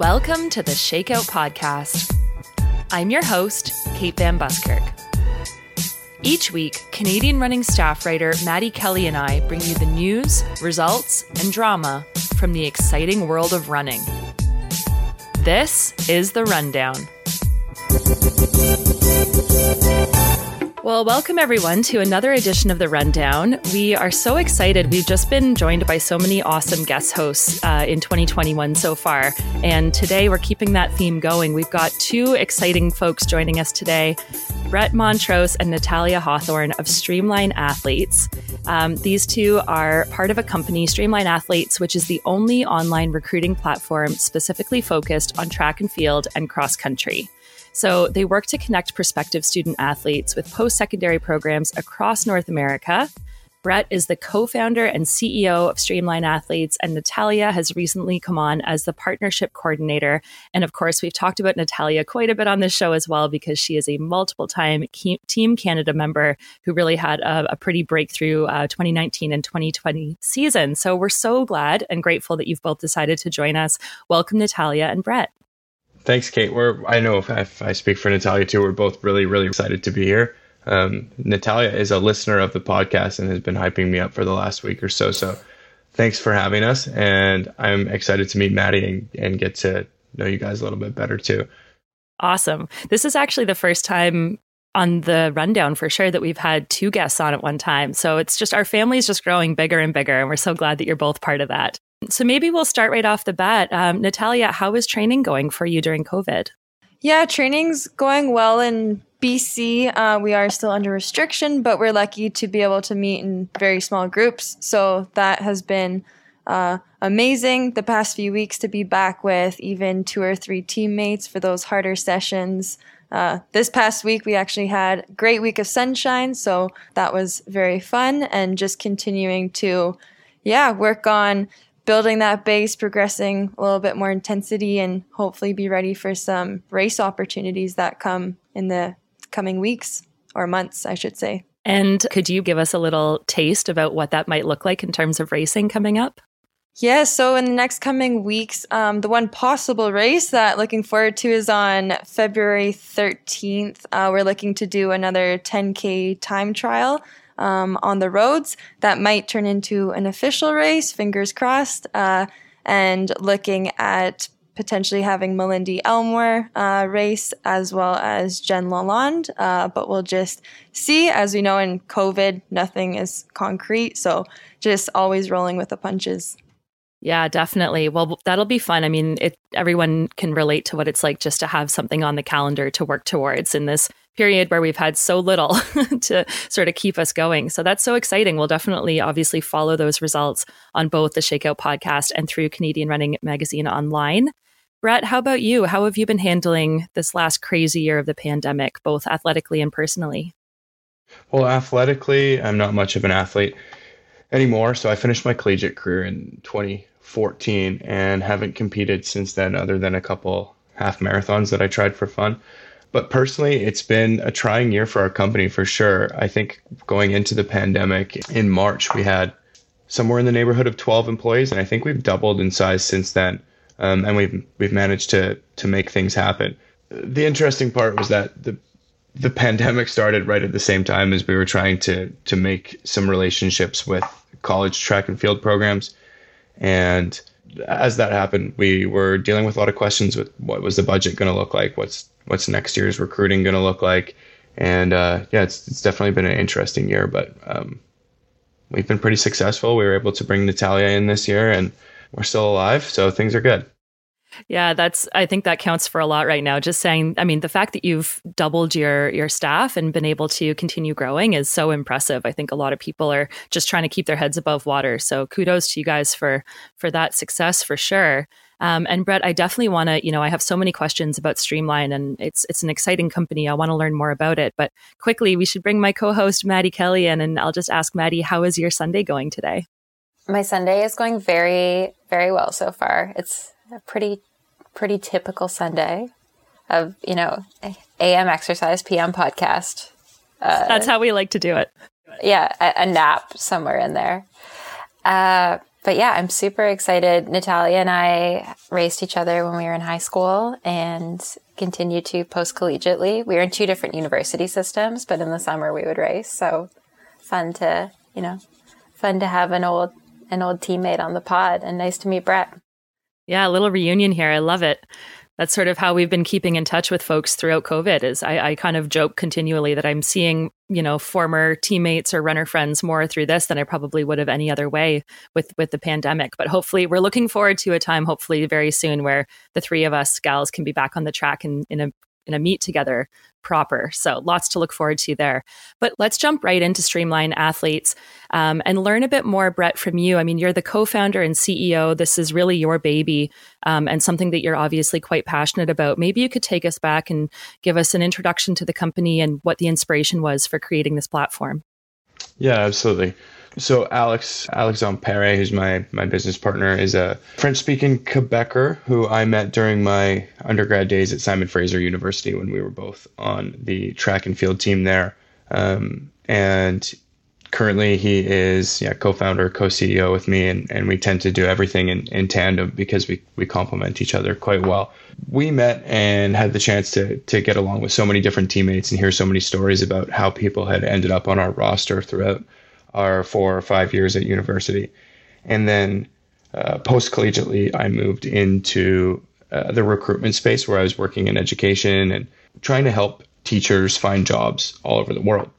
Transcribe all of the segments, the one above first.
Welcome to the Shakeout Podcast. I'm your host, Kate Van Buskirk. Each week, Canadian running staff writer Maddy Kelly and I bring you the news, results, and drama from the exciting world of running. This is The Rundown. Well, welcome everyone to another edition of The Rundown. We are so excited. We've just been joined by so many awesome guest hosts uh, in 2021 so far. And today we're keeping that theme going. We've got two exciting folks joining us today Brett Montrose and Natalia Hawthorn of Streamline Athletes. Um, these two are part of a company, Streamline Athletes, which is the only online recruiting platform specifically focused on track and field and cross country. So they work to connect prospective student athletes with post secondary programs across North America. Brett is the co founder and CEO of Streamline Athletes, and Natalia has recently come on as the partnership coordinator. And of course, we've talked about Natalia quite a bit on this show as well because she is a multiple time Team Canada member who really had a, a pretty breakthrough uh, 2019 and 2020 season. So we're so glad and grateful that you've both decided to join us. Welcome, Natalia and Brett. Thanks, Kate. We're I know if, if I speak for Natalia too, we're both really really excited to be here. Um, Natalia is a listener of the podcast and has been hyping me up for the last week or so. So thanks for having us, and I'm excited to meet Maddy and, and get to know you guys a little bit better too. Awesome. This is actually the first time on the rundown for sure that we've had two guests on at one time. So it's just our family is just growing bigger and bigger. And we're so glad that you're both part of that. So maybe we'll start right off the bat. Um, Natalia, how is training going for you during COVID? Yeah, training's going well in BC. Uh, we are still under restriction, but we're lucky to be able to meet in very small groups. So that has been uh, amazing the past few weeks to be back with even two or three teammates for those harder sessions. Uh, this past week, we actually had a great week of sunshine, so that was very fun. And just continuing to, yeah, work on building that base, progressing a little bit more intensity, and hopefully be ready for some race opportunities that come in the coming weeks or months, I should say. And could you give us a little taste about what that might look like in terms of racing coming up? Yeah, so in the next coming weeks, um, the one possible race that looking forward to is on February 13th. Uh, we're looking to do another 10K time trial um, on the roads that might turn into an official race, fingers crossed, uh, and looking at potentially having Malindi Elmore uh, race as well as Gen Lalonde. Uh, but we'll just see. As we know in COVID, nothing is concrete. So just always rolling with the punches. Yeah, definitely. Well, that'll be fun. I mean, it, everyone can relate to what it's like just to have something on the calendar to work towards in this period where we've had so little to sort of keep us going. So that's so exciting. We'll definitely obviously follow those results on both the Shakeout podcast and through Canadian Running Magazine online. Brett, how about you? How have you been handling this last crazy year of the pandemic, both athletically and personally? Well, athletically, I'm not much of an athlete anymore. So I finished my collegiate career in 2014 and haven't competed since then, other than a couple half marathons that I tried for fun. But personally, it's been a trying year for our company for sure. I think going into the pandemic in March, we had somewhere in the neighborhood of 12 employees, and I think we've doubled in size since then. Um, and we've we've managed to to make things happen. The interesting part was that the the pandemic started right at the same time as we were trying to to make some relationships with college track and field programs, and as that happened, we were dealing with a lot of questions with what was the budget going to look like, what's what's next year's recruiting going to look like, and uh, yeah, it's it's definitely been an interesting year, but um, we've been pretty successful. We were able to bring Natalia in this year, and we're still alive, so things are good. Yeah, that's I think that counts for a lot right now. Just saying, I mean, the fact that you've doubled your your staff and been able to continue growing is so impressive. I think a lot of people are just trying to keep their heads above water. So kudos to you guys for for that success for sure. Um, and Brett, I definitely want to, you know, I have so many questions about Streamline, and it's it's an exciting company. I want to learn more about it. But quickly, we should bring my co-host Maddy Kelly in, and I'll just ask Maddy, how is your Sunday going today? My Sunday is going very very well so far. It's a pretty pretty typical Sunday of, you know, AM exercise, PM podcast. Uh, That's how we like to do it. Yeah, a, a nap somewhere in there. Uh, but yeah, I'm super excited. Natalia and I raced each other when we were in high school and continue to post collegiately. We were in two different university systems, but in the summer we would race. So fun to, you know, fun to have an old an old teammate on the pod and nice to meet Brett. Yeah, a little reunion here. I love it that's sort of how we've been keeping in touch with folks throughout COVID. Is I, I, kind of joke continually that I'm seeing you know former teammates or runner friends more through this than I probably would have any other way with with the pandemic. But hopefully, we're looking forward to a time, hopefully very soon, where the three of us gals can be back on the track in, in a in a meet together proper. So lots to look forward to there. But let's jump right into Streamline Athletes um, and learn a bit more, Brett, from you. I mean, you're the co founder and CEO. This is really your baby um, and something that you're obviously quite passionate about. Maybe you could take us back and give us an introduction to the company and what the inspiration was for creating this platform. Yeah, absolutely. So Alex Alex Ampere, who's my my business partner, is a French-speaking Quebecer who I met during my undergrad days at Simon Fraser University when we were both on the track and field team there. Um, and currently he is yeah co-founder co-ceo with me and, and we tend to do everything in, in tandem because we, we complement each other quite well we met and had the chance to to get along with so many different teammates and hear so many stories about how people had ended up on our roster throughout our four or five years at university. And then uh, post collegiately, I moved into uh, the recruitment space where I was working in education and trying to help teachers find jobs all over the world.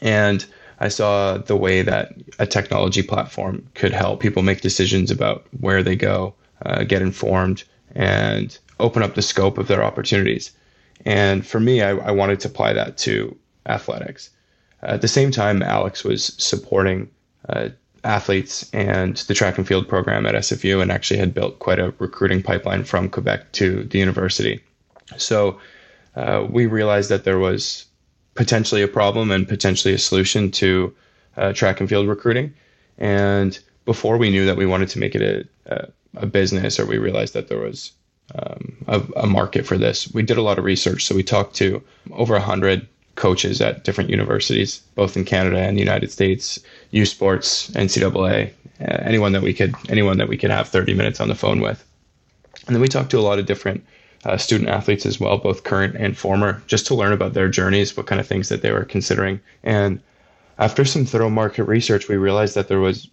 And I saw the way that a technology platform could help people make decisions about where they go, uh, get informed, and open up the scope of their opportunities. And for me, I, I wanted to apply that to athletics. At the same time, Alex was supporting uh, athletes and the track and field program at SFU and actually had built quite a recruiting pipeline from Quebec to the university. So uh, we realized that there was potentially a problem and potentially a solution to uh, track and field recruiting. And before we knew that we wanted to make it a, a, a business or we realized that there was um, a, a, market for this, we did a lot of research. So we talked to over 100 coaches at different universities, both in Canada and the United States, U Sports, NCAA, uh, anyone that we could anyone that we could have 30 minutes on the phone with. And then we talked to a lot of different uh, student athletes as well, both current and former, just to learn about their journeys, what kind of things that they were considering. And after some thorough market research, we realized that there was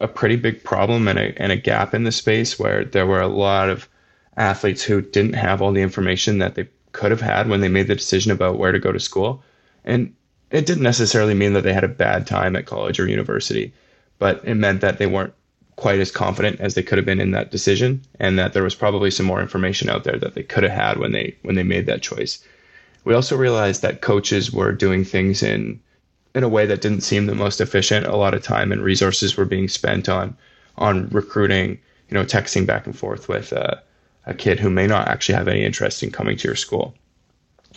a pretty big problem and a, and a gap in the space where there were a lot of athletes who didn't have all the information that they could have had when they made the decision about where to go to school. And it didn't necessarily mean that they had a bad time at college or university, but it meant that they weren't quite as confident as they could have been in that decision and that there was probably some more information out there that they could have had when they when they made that choice. We also realized that coaches were doing things in in a way that didn't seem the most efficient. A lot of time and resources were being spent on on recruiting, you know, texting back and forth with uh, a kid who may not actually have any interest in coming to your school.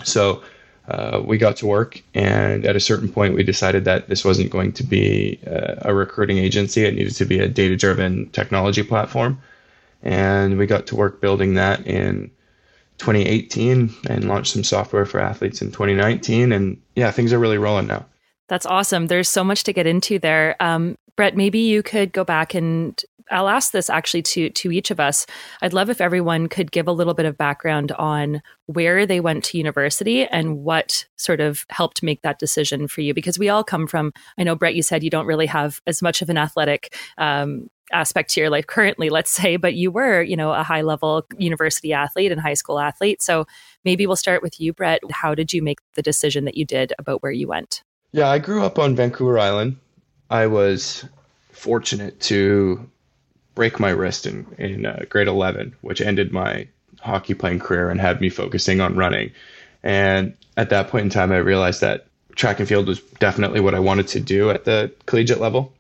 So uh, we got to work, and at a certain point, we decided that this wasn't going to be uh, a recruiting agency. It needed to be a data driven technology platform. And we got to work building that in 2018 and launched some software for athletes in 2019. And yeah, things are really rolling now. That's awesome. There's so much to get into there. Um, Brett, maybe you could go back and I'll ask this actually to to each of us. I'd love if everyone could give a little bit of background on where they went to university and what sort of helped make that decision for you. Because we all come from. I know Brett, you said you don't really have as much of an athletic um, aspect to your life currently, let's say, but you were, you know, a high level university athlete and high school athlete. So maybe we'll start with you, Brett. How did you make the decision that you did about where you went? Yeah, I grew up on Vancouver Island. I was fortunate to break my wrist in in uh, grade 11, which ended my hockey playing career and had me focusing on running. And at that point in time, I realized that track and field was definitely what I wanted to do at the collegiate level.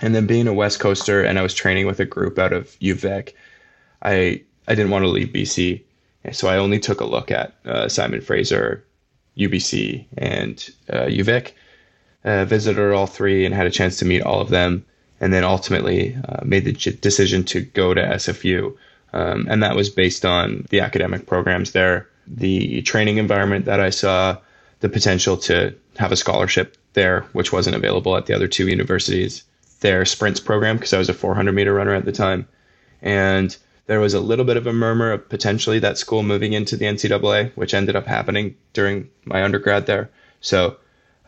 And then being a West Coaster and I was training with a group out of UVic, I I didn't want to leave BC, so I only took a look at uh, Simon Fraser, UBC, and uh, UVic. Uh, visited all three and had a chance to meet all of them and then ultimately uh, made the decision to go to SFU. Um, and that was based on the academic programs there, the training environment that I saw, the potential to have a scholarship there, which wasn't available at the other two universities. Their sprints program, because I was a 400 meter runner at the time, and there was a little bit of a murmur of potentially that school moving into the NCAA, which ended up happening during my undergrad there. So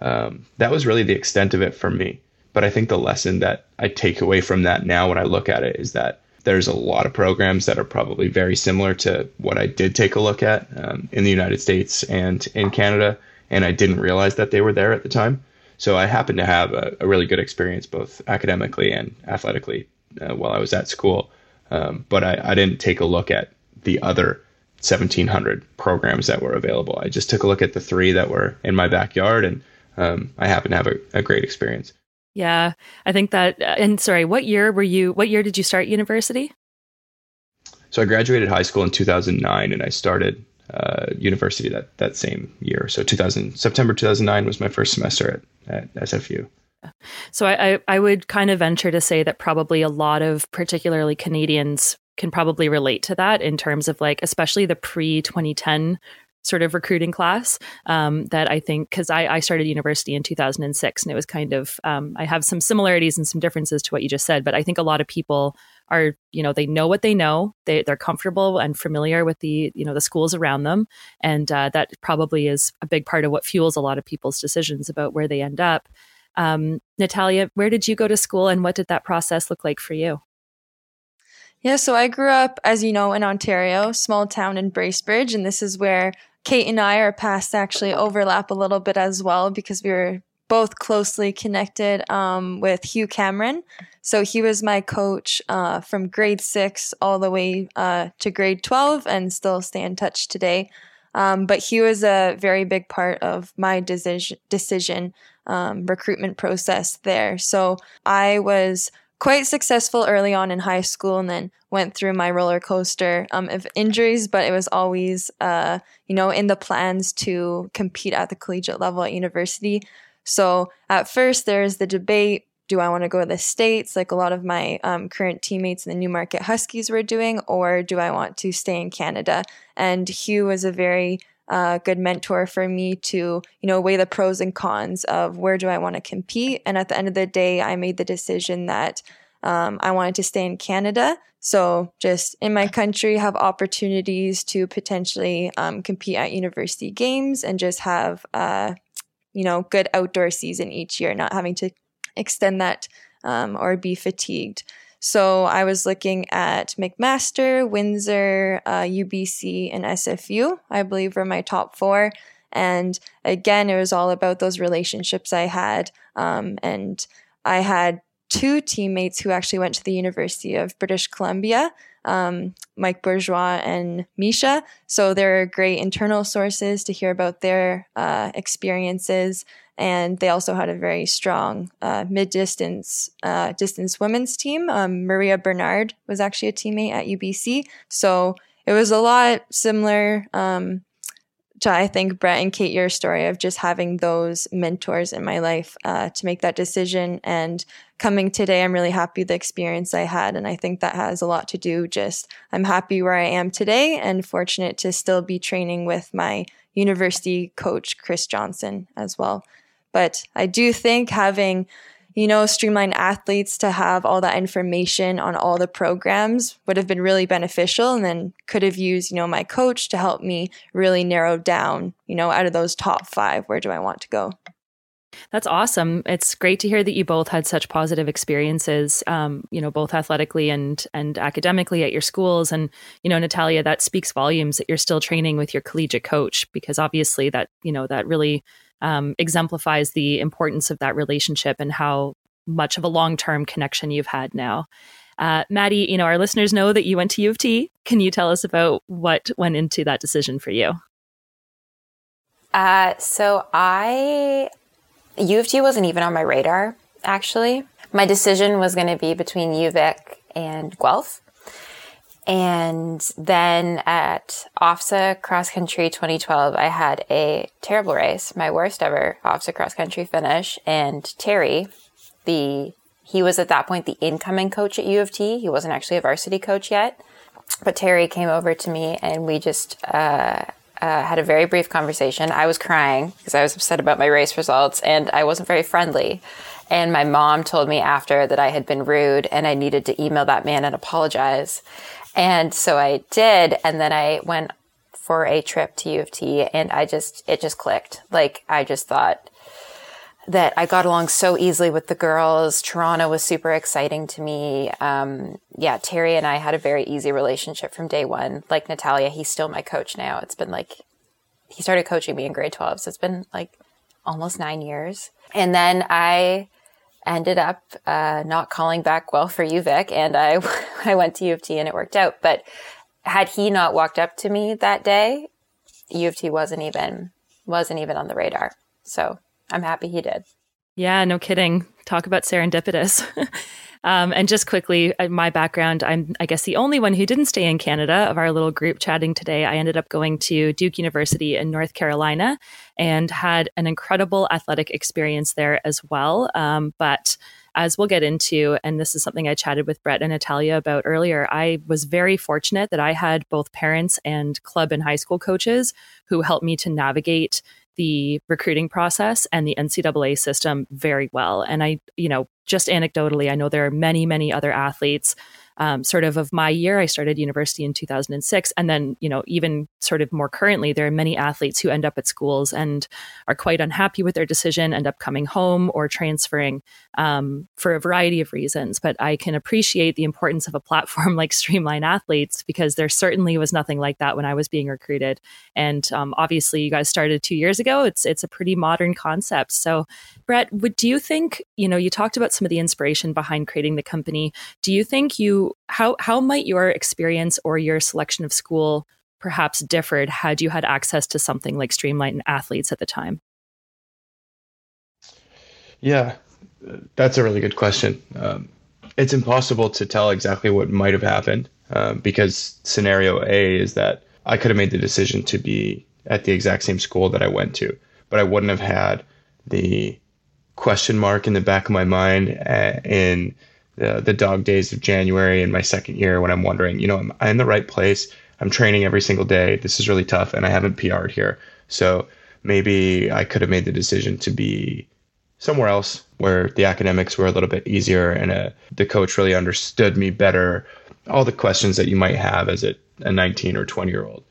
um, that was really the extent of it for me. But I think the lesson that I take away from that now when I look at it is that there's a lot of programs that are probably very similar to what I did take a look at um, in the United States and in Canada, and I didn't realize that they were there at the time. So I happened to have a, a really good experience both academically and athletically uh, while I was at school. Um, but I, I didn't take a look at the other 1700 programs that were available. I just took a look at the three that were in my backyard, and um, I happened to have a, a, great experience. Yeah, I think that. Uh, and sorry, what year were you? What year did you start university? So I graduated high school in 2009, and I started uh, university that that same year. So 2000 September 2009 was my first semester at, at SFU. So I, I, I would kind of venture to say that probably a lot of particularly Canadians can probably relate to that in terms of like especially the pre 2010 sort of recruiting class um, that I think because I, I, started university in 2006 and it was kind of um, I have some similarities and some differences to what you just said, but I think a lot of people are you know they know what they know they they're comfortable and familiar with the you know the schools around them and uh, that probably is a big part of what fuels a lot of people's decisions about where they end up. Um, Natalia, where did you go to school and what did that process look like for you? Yeah, so I grew up, as you know, in Ontario, small town in Bracebridge, and this is where Kate and I, our past actually overlap a little bit as well because we were both closely connected um, with Hugh Cameron. So he was my coach uh, from grade six all the way uh, to grade 12 and still stay in touch today. Um, but he was a very big part of my decision, decision um, recruitment process there. So I was quite successful early on in high school and then went through my roller coaster um, of injuries, but it was always, uh, you know, in the plans to compete at the collegiate level at university. So at first, there's the debate do I want to go to the States, like a lot of my um, current teammates in the Newmarket Huskies were doing, or do I want to stay in Canada? And Hugh was a very uh, good mentor for me to, you know, weigh the pros and cons of where do I want to compete. And at the end of the day, I made the decision that um, I wanted to stay in Canada. So just in my country, have opportunities to potentially um, compete at university games and just have, uh, you know, good outdoor season each year, not having to extend that um, or be fatigued. So I was looking at McMaster, Windsor, uh, UBC, and SFU, I believe were my top four. And again, it was all about those relationships I had. Um, and I had two teammates who actually went to the University of British Columbia, um, Mike Bourgeois and Misha. So they're great internal sources to hear about their uh, experiences and they also had a very strong uh, mid distance uh, distance women's team. Um, Maria Bernard was actually a teammate at UBC, so it was a lot similar um, to I think Brett and Kate your story of just having those mentors in my life uh, to make that decision and coming today. I'm really happy the experience I had, and I think that has a lot to do. Just I'm happy where I am today and fortunate to still be training with my university coach Chris Johnson as well. But I do think having, you know, streamlined athletes to have all that information on all the programs would have been really beneficial and then could have used, you know, my coach to help me really narrow down, you know, out of those top five, where do I want to go? That's awesome. It's great to hear that you both had such positive experiences, um, you know, both athletically and and academically at your schools. And you know, Natalia, that speaks volumes that you're still training with your collegiate coach because obviously that you know that really um, exemplifies the importance of that relationship and how much of a long term connection you've had now. Uh, Maddy, you know, our listeners know that you went to U of T. Can you tell us about what went into that decision for you? Uh, so I, U of T wasn't even on my radar, actually. My decision was going to be between UVic and Guelph. And then at OFSAA Cross Country 2012, I had a terrible race, my worst ever OFSAA Cross Country finish. And Terry, the he was at that point the incoming coach at U of T. He wasn't actually a varsity coach yet, but Terry came over to me and we just uh, uh, had a very brief conversation. I was crying because I was upset about my race results and I wasn't very friendly. And my mom told me after that I had been rude and I needed to email that man and apologize. And so I did. And then I went for a trip to U of T and I just, it just clicked. Like I just thought, that I got along so easily with the girls. Toronto was super exciting to me. Um, yeah, Terry and I had a very easy relationship from day one. Like Natalia, he's still my coach now. It's been like, he started coaching me in grade 12. So it's been like almost nine years. And then I ended up uh, not calling back Guelph or UVic, and I, I went to U of T and it worked out. But had he not walked up to me that day, U of T wasn't even, wasn't even on the radar. So I'm happy he did. Yeah, no kidding. Talk about serendipitous. um, and just quickly, uh, my background I'm, I guess, the only one who didn't stay in Canada of our little group chatting today. I ended up going to Duke University in North Carolina and had an incredible athletic experience there as well. Um, but as we'll get into, and this is something I chatted with Brett and Natalia about earlier, I was very fortunate that I had both parents and club and high school coaches who helped me to navigate the recruiting process and the NCAA system very well. And I, you know, just anecdotally, I know there are many, many other athletes um, sort of of my year. I started university in 2006. And then, you know, even sort of more currently, there are many athletes who end up at schools and are quite unhappy with their decision, end up coming home or transferring um, for a variety of reasons. But I can appreciate the importance of a platform like Streamline Athletes because there certainly was nothing like that when I was being recruited. And um, obviously, you guys started two years ago. It's it's a pretty modern concept. So, Brett, would do you think you know you talked about some of the inspiration behind creating the company? Do you think you how how might your experience or your selection of school perhaps differed had you had access to something like Streamline Athletes at the time? Yeah, that's a really good question. Um, it's impossible to tell exactly what might have happened um, because scenario A is that I could have made the decision to be at the exact same school that I went to, but I wouldn't have had the question mark in the back of my mind uh, in the, the dog days of January in my second year when I'm wondering, you know, am I in the right place? I'm training every single day. This is really tough, and I haven't PR'd here. So maybe I could have made the decision to be somewhere else where the academics were a little bit easier and uh, the coach really understood me better. All the questions that you might have as a, a 19 or 20 year old.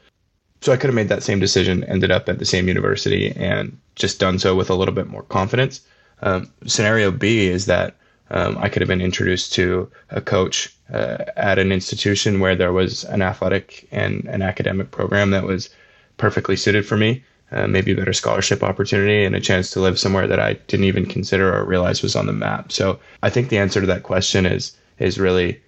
So I could have made that same decision, ended up at the same university, and just done so with a little bit more confidence. Um, scenario B is that um, I could have been introduced to a coach uh, at an institution where there was an athletic and an academic program that was perfectly suited for me, uh, maybe a better scholarship opportunity and a chance to live somewhere that I didn't even consider or realize was on the map. So I think the answer to that question is is really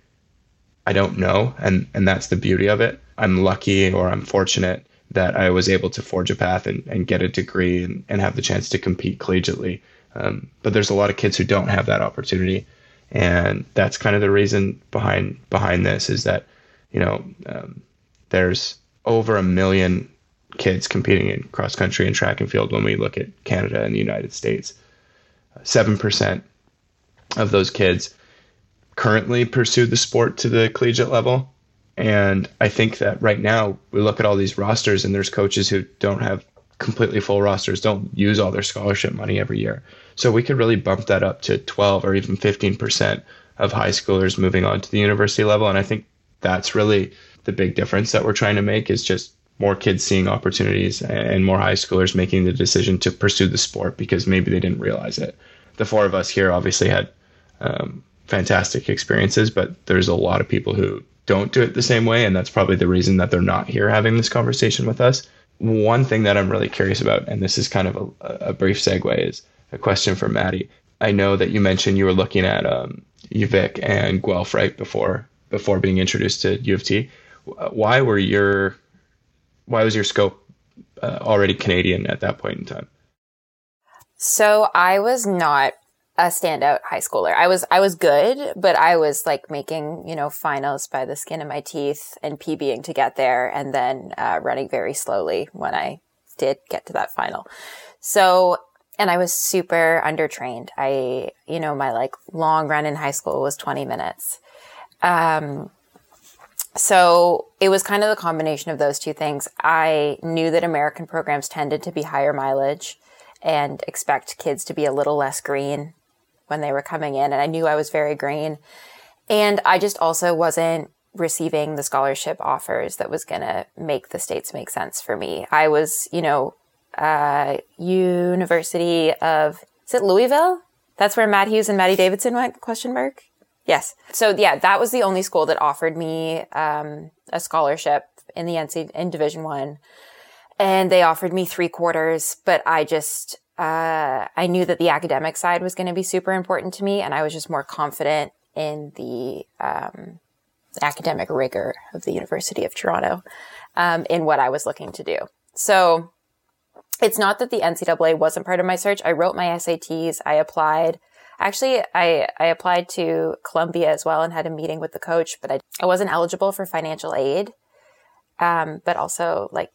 I don't know, and and that's the beauty of it. I'm lucky or I'm fortunate that I was able to forge a path and, and get a degree and, and have the chance to compete collegiately. Um, but there's a lot of kids who don't have that opportunity, and that's kind of the reason behind behind this is that you know um, there's over a million kids competing in cross country and track and field when we look at Canada and the United States. Seven percent of those kids currently pursue the sport to the collegiate level. And I think that right now we look at all these rosters and there's coaches who don't have completely full rosters, don't use all their scholarship money every year. So we could really bump that up to 12 or even 15% of high schoolers moving on to the university level. And I think that's really the big difference that we're trying to make is just more kids seeing opportunities and more high schoolers making the decision to pursue the sport because maybe they didn't realize it. The four of us here obviously had um, fantastic experiences, but there's a lot of people who don't do it the same way. And that's probably the reason that they're not here having this conversation with us. One thing that I'm really curious about, and this is kind of a, a brief segue, is a question for Maddy. I know that you mentioned you were looking at um, UVic and Guelph right before before being introduced to U of T. Why were your why was your scope uh, already Canadian at that point in time? So I was not a standout high schooler. I was I was good, but I was like making you know finals by the skin of my teeth and PBing to get there, and then uh, running very slowly when I did get to that final. So and I was super undertrained. I, you know, my like long run in high school was 20 minutes. Um, so it was kind of the combination of those two things. I knew that American programs tended to be higher mileage and expect kids to be a little less green when they were coming in. And I knew I was very green. And I just also wasn't receiving the scholarship offers that was going to make the states make sense for me. I was, you know, uh, University of, is it Louisville? That's where Matt Hughes and Maddie Davidson went, question mark? Yes. So yeah, that was the only school that offered me, um, a scholarship in the NC, in Division One. And they offered me three quarters, but I just, uh, I knew that the academic side was going to be super important to me. And I was just more confident in the, um, academic rigor of the University of Toronto um, in what I was looking to do. So it's not that the NCAA wasn't part of my search. I wrote my SATs. I applied. Actually, I, I applied to Columbia as well and had a meeting with the coach, but I, I wasn't eligible for financial aid. Um, but also like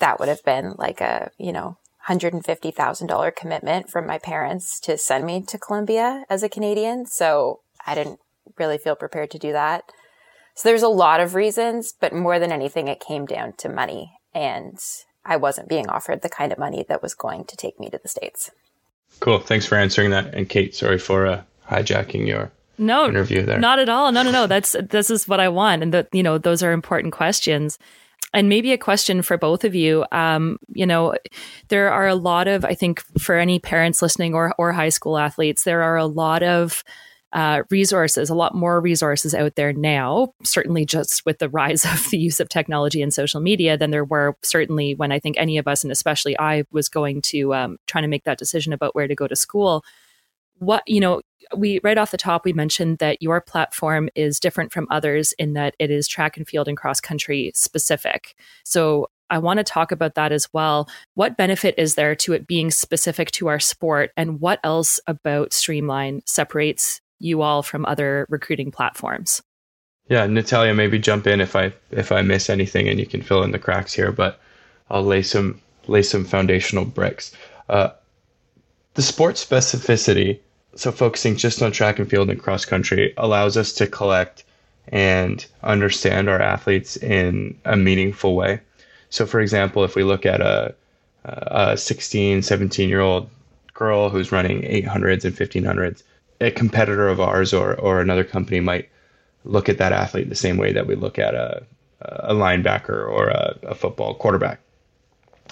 that would have been like a, you know, $150,000 commitment from my parents to send me to Columbia as a Canadian. So I didn't really feel prepared to do that. So there's a lot of reasons, but more than anything, it came down to money. And I wasn't being offered the kind of money that was going to take me to the States. Cool. Thanks for answering that. And Kate, sorry for uh, hijacking your no interview there. Not at all. No, no, no. That's this is what I want, and that you know those are important questions. And maybe a question for both of you. Um, you know, there are a lot of I think for any parents listening or or high school athletes, there are a lot of uh, resources, a lot more resources out there now, certainly just with the rise of the use of technology and social media than there were certainly when I think any of us, and especially I, was going to um, trying to make that decision about where to go to school. What, you know, we right off the top, we mentioned that your platform is different from others in that it is track and field and cross country specific. So I want to talk about that as well. What benefit is there to it being specific to our sport, and what else about Streamline separates you all from other recruiting platforms. Yeah, Natalia, maybe jump in if I if I miss anything, and you can fill in the cracks here. But I'll lay some lay some foundational bricks. Uh, the sport specificity, so focusing just on track and field and cross country, allows us to collect and understand our athletes in a meaningful way. So, for example, if we look at a, a 16, 17 year old girl who's running 800s and 1500s, a competitor of ours or or another company might look at that athlete the same way that we look at a a linebacker or a, a football quarterback.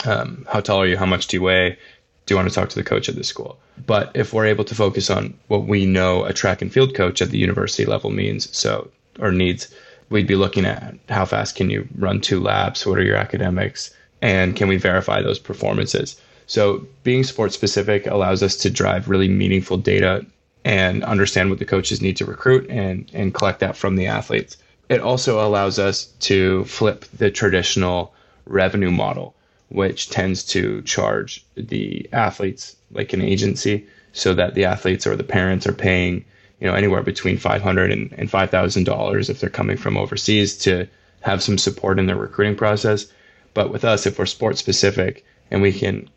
Um, how tall are you? How much do you weigh? Do you want to talk to the coach at the school? But if we're able to focus on what we know a track and field coach at the university level means, so or needs, we'd be looking at how fast can you run two laps? What are your academics? And can we verify those performances? So being sport specific allows us to drive really meaningful data and understand what the coaches need to recruit and, and collect that from the athletes. It also allows us to flip the traditional revenue model, which tends to charge the athletes like an agency so that the athletes or the parents are paying you know anywhere between 500 and, and $5000 if they're coming from overseas to have some support in their recruiting process but with us if we're sport specific and we can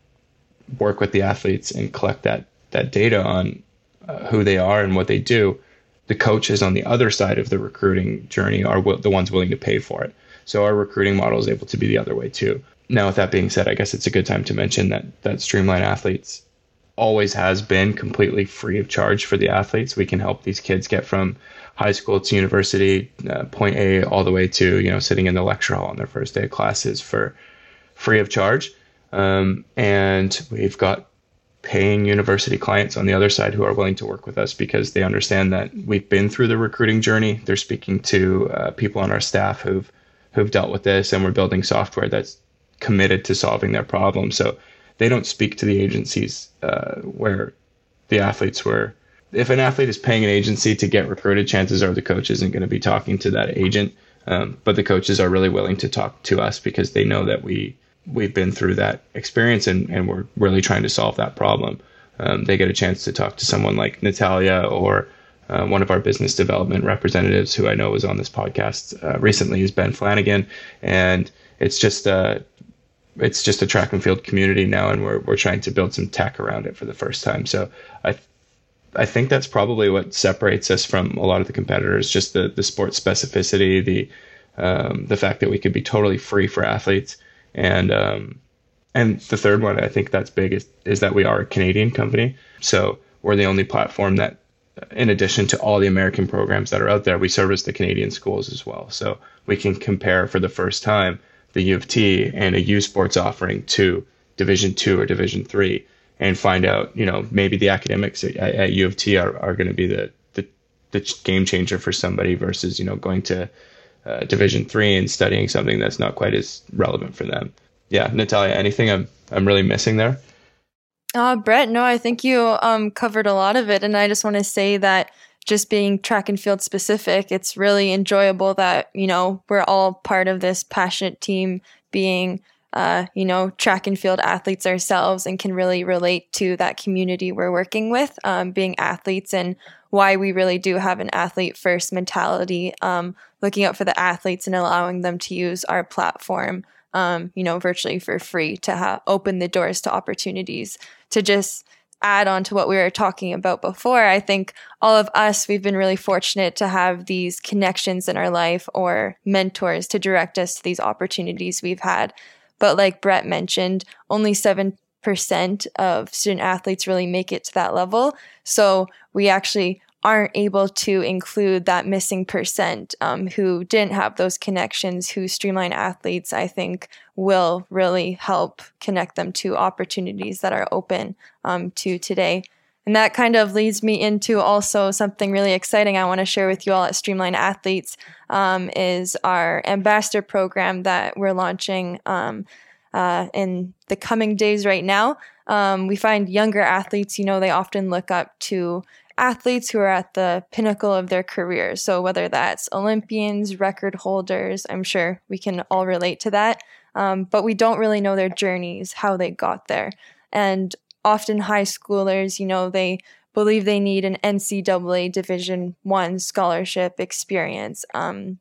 work with the athletes and collect that that data on uh, who they are and what they do, the coaches on the other side of the recruiting journey are w- the ones willing to pay for it. So our recruiting model is able to be the other way too. Now, with that being said, I guess it's a good time to mention that that Streamline Athletes always has been completely free of charge for the athletes. We can help these kids get from high school to university, uh, point A, all the way to you know sitting in the lecture hall on their first day of classes for free of charge. Um, and we've got paying university clients on the other side who are willing to work with us because they understand that we've been through the recruiting journey. They're speaking to uh, people on our staff who've who've dealt with this, and we're building software that's committed to solving their problem. So they don't speak to the agencies uh, where the athletes were. If an athlete is paying an agency to get recruited, chances are the coach isn't going to be talking to that agent. Um, but the coaches are really willing to talk to us because they know that we we've been through that experience and, and we're really trying to solve that problem. Um, they get a chance to talk to someone like Natalia or uh, one of our business development representatives who I know was on this podcast uh, recently is Ben Flanagan. And it's just a, it's just a track and field community now. And we're, we're trying to build some tech around it for the first time. So I, I think that's probably what separates us from a lot of the competitors, just the, the sport specificity, the, um, the fact that we could be totally free for athletes, and um, and the third one I think that's big is is that we are a Canadian company, so we're the only platform that, in addition to all the American programs that are out there, we service the Canadian schools as well. So we can compare for the first time the U of T and a U Sports offering to Division two or Division three, and find out you know maybe the academics at, at U of T are, are going to be the, the the game changer for somebody versus you know going to uh, Division three and studying something that's not quite as relevant for them. Yeah, Natalia, anything I'm I'm really missing there? Uh, Brett, no, I think you um, covered a lot of it, and I just want to say that just being track and field specific, it's really enjoyable that you know we're all part of this passionate team, being uh, you know track and field athletes ourselves, and can really relate to that community we're working with, um, being athletes and why we really do have an athlete first mentality, um, looking out for the athletes and allowing them to use our platform, um, you know, virtually for free to ha- open the doors to opportunities to just add on to what we were talking about before. I think all of us, we've been really fortunate to have these connections in our life or mentors to direct us to these opportunities we've had. But like Brett mentioned, only 7% of student athletes really make it to that level. So we actually aren't able to include that missing percent um, who didn't have those connections, who streamline athletes, I think will really help connect them to opportunities that are open um, to today. And that kind of leads me into also something really exciting I want to share with you all at Streamline Athletes um, is our ambassador program that we're launching um, uh, in the coming days right now. Um, we find younger athletes, you know, they often look up to athletes who are at the pinnacle of their careers. So, whether that's Olympians, record holders, I'm sure we can all relate to that. Um, but we don't really know their journeys, how they got there. And often high schoolers, you know, they believe they need an NCAA Division One scholarship experience um,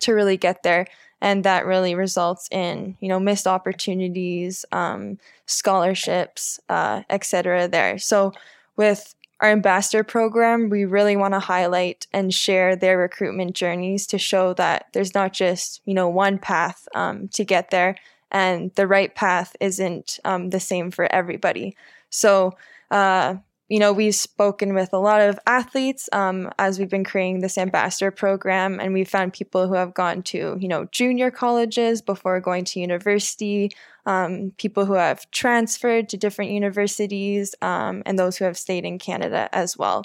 to really get there, and that really results in you know missed opportunities, um, scholarships, uh, etc. There, so with our ambassador program, we really want to highlight and share their recruitment journeys to show that there's not just, you know, one path um, to get there and the right path isn't um, the same for everybody. So, uh, you know, we've spoken with a lot of athletes um, as we've been creating this ambassador program, and we've found people who have gone to, you know, junior colleges before going to university, um, people who have transferred to different universities, um, and those who have stayed in Canada as well.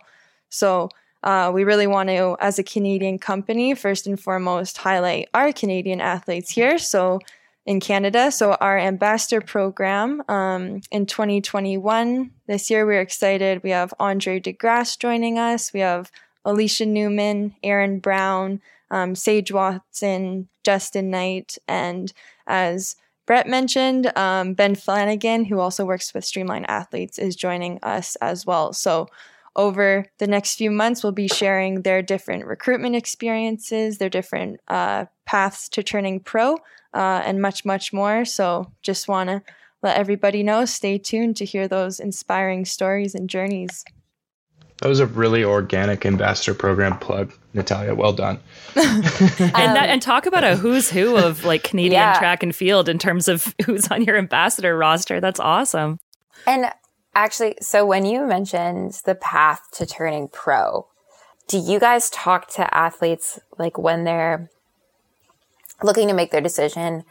So, uh, we really want to, as a Canadian company, first and foremost, highlight our Canadian athletes here. So, in Canada. So our ambassador program um, in 2021, this year we're excited. We have Andre De Grasse joining us. We have Alysha Newman, Aaron Brown, um, Sage Watson, Justin Knight, and as Brett mentioned, um, Ben Flanagan, who also works with Streamline Athletes, is joining us as well. So over the next few months, we'll be sharing their different recruitment experiences, their different uh, paths to turning pro, uh, and much, much more. So just want to let everybody know stay tuned to hear those inspiring stories and journeys. That was a really organic ambassador program plug, Natalia. Well done. and that, and talk about a who's who of like Canadian yeah. track and field in terms of who's on your ambassador roster. That's awesome. And actually, so when you mentioned the path to turning pro, do you guys talk to athletes like when they're looking to make their decision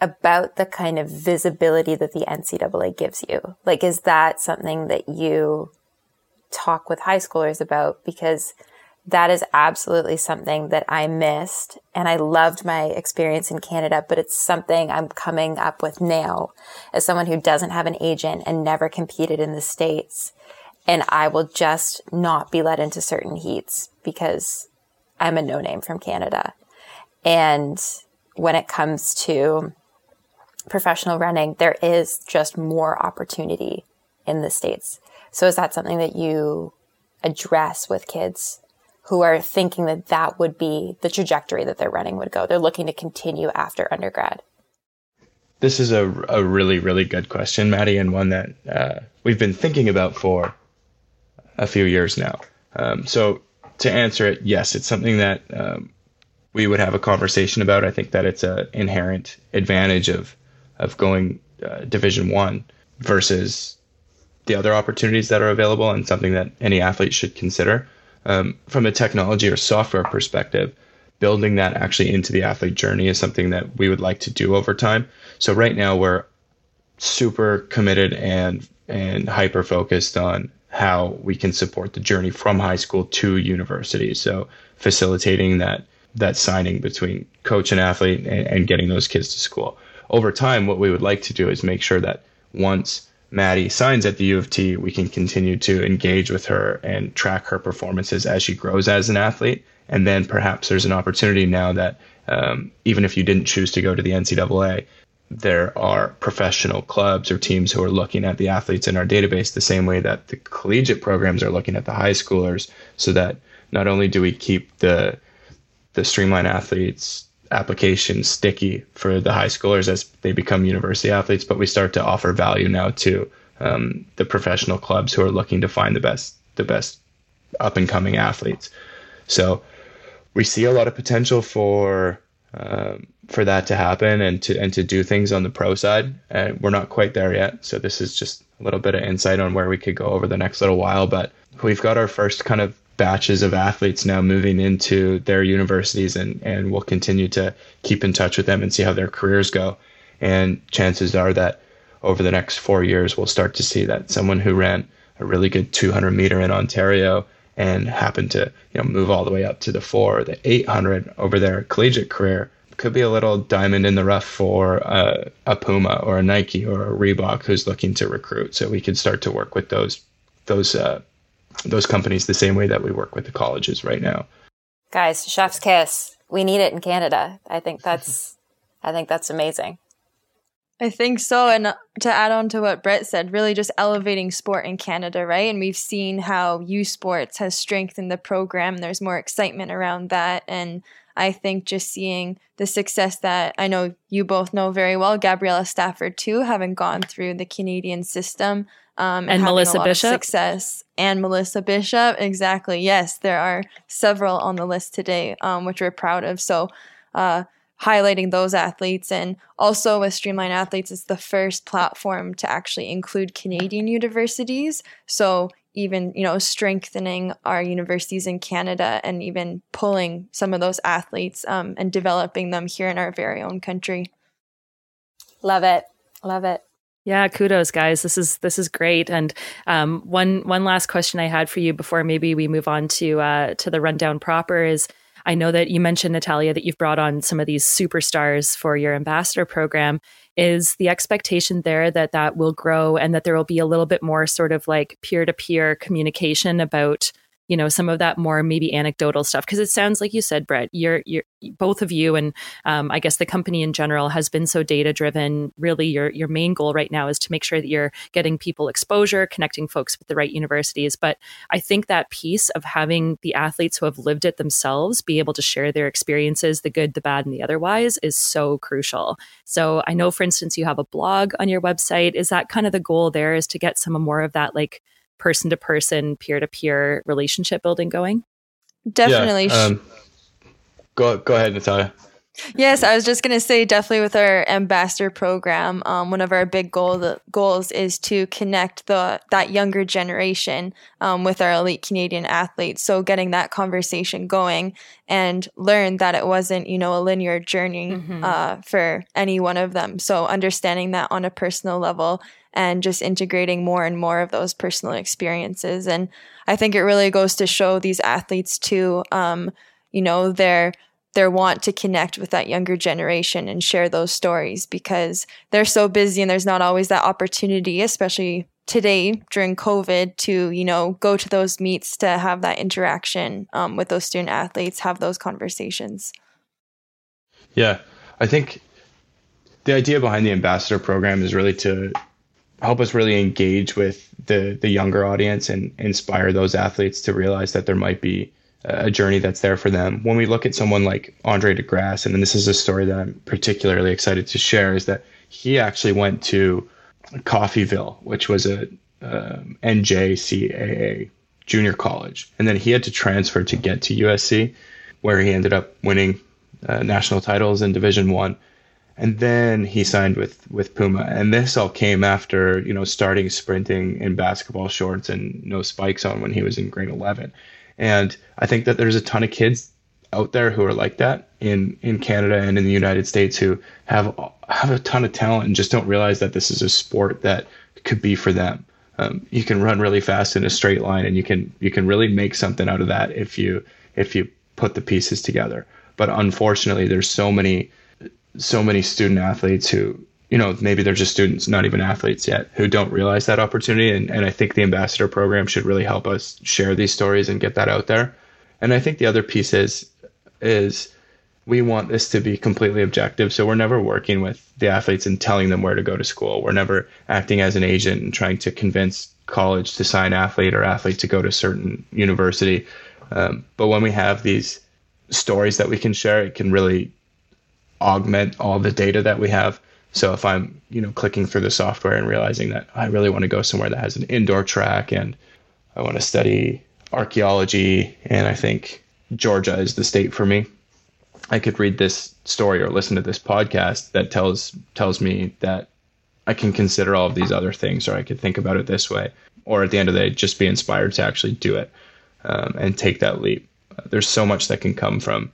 about the kind of visibility that the NCAA gives you? Like, is that something that you talk with high schoolers about? Because that is absolutely something that I missed. And I loved my experience in Canada, but it's something I'm coming up with now as someone who doesn't have an agent and never competed in the States. And I will just not be let into certain heats because I'm a no name from Canada. And when it comes to professional running, there is just more opportunity in the States. So is that something that you address with kids who are thinking that that would be the trajectory that their running would go? They're looking to continue after undergrad. This is a, a really, really good question, Maddy, and one that uh, we've been thinking about for a few years now. Um, so to answer it, yes, it's something that um, we would have a conversation about. I think that it's an inherent advantage of of going uh, Division One versus the other opportunities that are available, and something that any athlete should consider. Um, from a technology or software perspective, building that actually into the athlete journey is something that we would like to do over time. So right now we're super committed and and hyper focused on how we can support the journey from high school to university. So facilitating that that signing between coach and athlete and, and getting those kids to school. Over time, what we would like to do is make sure that once Maddy signs at the U of T, we can continue to engage with her and track her performances as she grows as an athlete. And then perhaps there's an opportunity now that um, even if you didn't choose to go to the NCAA, there are professional clubs or teams who are looking at the athletes in our database the same way that the collegiate programs are looking at the high schoolers, so that not only do we keep the the streamline athletes application sticky for the high schoolers as they become university athletes, but we start to offer value now to um, the professional clubs who are looking to find the best the best up and coming athletes. So we see a lot of potential for um, for that to happen and to and to do things on the pro side. And we're not quite there yet. So this is just a little bit of insight on where we could go over the next little while. But we've got our first kind of batches of athletes now moving into their universities and, and we'll continue to keep in touch with them and see how their careers go. And chances are that over the next four years, we'll start to see that someone who ran a really good 200 meter in Ontario and happened to you know move all the way up to the four, or the 800 over their collegiate career could be a little diamond in the rough for a, a Puma or a Nike or a Reebok who's looking to recruit. So we could start to work with those those uh, those companies the same way that we work with the colleges right now. Guys, chef's kiss. We need it in Canada. I think that's I think that's amazing. I think so. And to add on to what Brett said, really just elevating sport in Canada, right? And we've seen how U Sports has strengthened the program. There's more excitement around that. And I think just seeing the success that I know you both know very well, Gabriela Stafford too, having gone through the Canadian system, um, and, and Melissa Bishop. success and Melissa Bishop. Exactly. Yes, there are several on the list today, um, which we're proud of. So, uh, highlighting those athletes and also with Streamline Athletes, it's the first platform to actually include Canadian universities. So even you know strengthening our universities in Canada and even pulling some of those athletes um, and developing them here in our very own country. Love it, love it. Yeah, kudos, guys. This is this is great. And um, one one last question I had for you before maybe we move on to uh, to the rundown proper is. I know that you mentioned Natalia that you've brought on some of these superstars for your ambassador program. Is the expectation there that that will grow and that there will be a little bit more sort of like peer to peer communication about you know some of that more maybe anecdotal stuff because it sounds like you said brett you're you're both of you and um, i guess the company in general has been so data driven really your your main goal right now is to make sure that you're getting people exposure connecting folks with the right universities. But i think that piece of having the athletes who have lived it themselves be able to share their experiences the good the bad and the otherwise is so crucial. So i know for instance you have a blog on your website. Is that kind of the goal there is to get some more of that like person to person, peer to peer relationship building going? Definitely. Yeah, um, go go ahead, Natalia. Yes, I was just going to say definitely with our ambassador program, um, one of our big goal, goals is to connect the that younger generation um, with our elite Canadian athletes. So getting that conversation going and learn that it wasn't you know a linear journey mm-hmm. uh, for any one of them. So understanding that on a personal level and just integrating more and more of those personal experiences. And I think it really goes to show these athletes too, um, you know, their their want to connect with that younger generation and share those stories because they're so busy and there's not always that opportunity, especially today during COVID, to you know go to those meets to have that interaction um, with those student athletes, have those conversations. Yeah, I think the idea behind the ambassador program is really to help us really engage with the the younger audience and inspire those athletes to realize that there might be a journey that's there for them. When we look at someone like Andre De Grasse, and this is a story that I'm particularly excited to share, is that he actually went to Coffeyville, which was a um, NJCAA junior college, and then he had to transfer to get to USC, where he ended up winning uh, national titles in Division One, and then he signed with with Puma. And this all came after you know starting sprinting in basketball shorts and no spikes on when he was in grade 11. And I think that there's a ton of kids out there who are like that in in Canada and in the United States who have have a ton of talent and just don't realize that this is a sport that could be for them. Um, you can run really fast in a straight line, and you can you can really make something out of that if you if you put the pieces together. But unfortunately, there's so many so many student athletes who you know maybe they're just students, not even athletes yet, who don't realize that opportunity. And and I think the ambassador program should really help us share these stories and get that out there. And I think the other piece is is we want this to be completely objective. So we're never working with the athletes and telling them where to go to school. We're never acting as an agent and trying to convince college to sign athlete or athlete to go to certain university. Um, but when we have these stories that we can share, it can really augment all the data that we have. So if I'm, you know, clicking through the software and realizing that I really want to go somewhere that has an indoor track and I want to study archaeology and I think Georgia is the state for me. I could read this story or listen to this podcast that tells tells me that I can consider all of these other things, or I could think about it this way, or at the end of the day, just be inspired to actually do it um, and take that leap. There's so much that can come from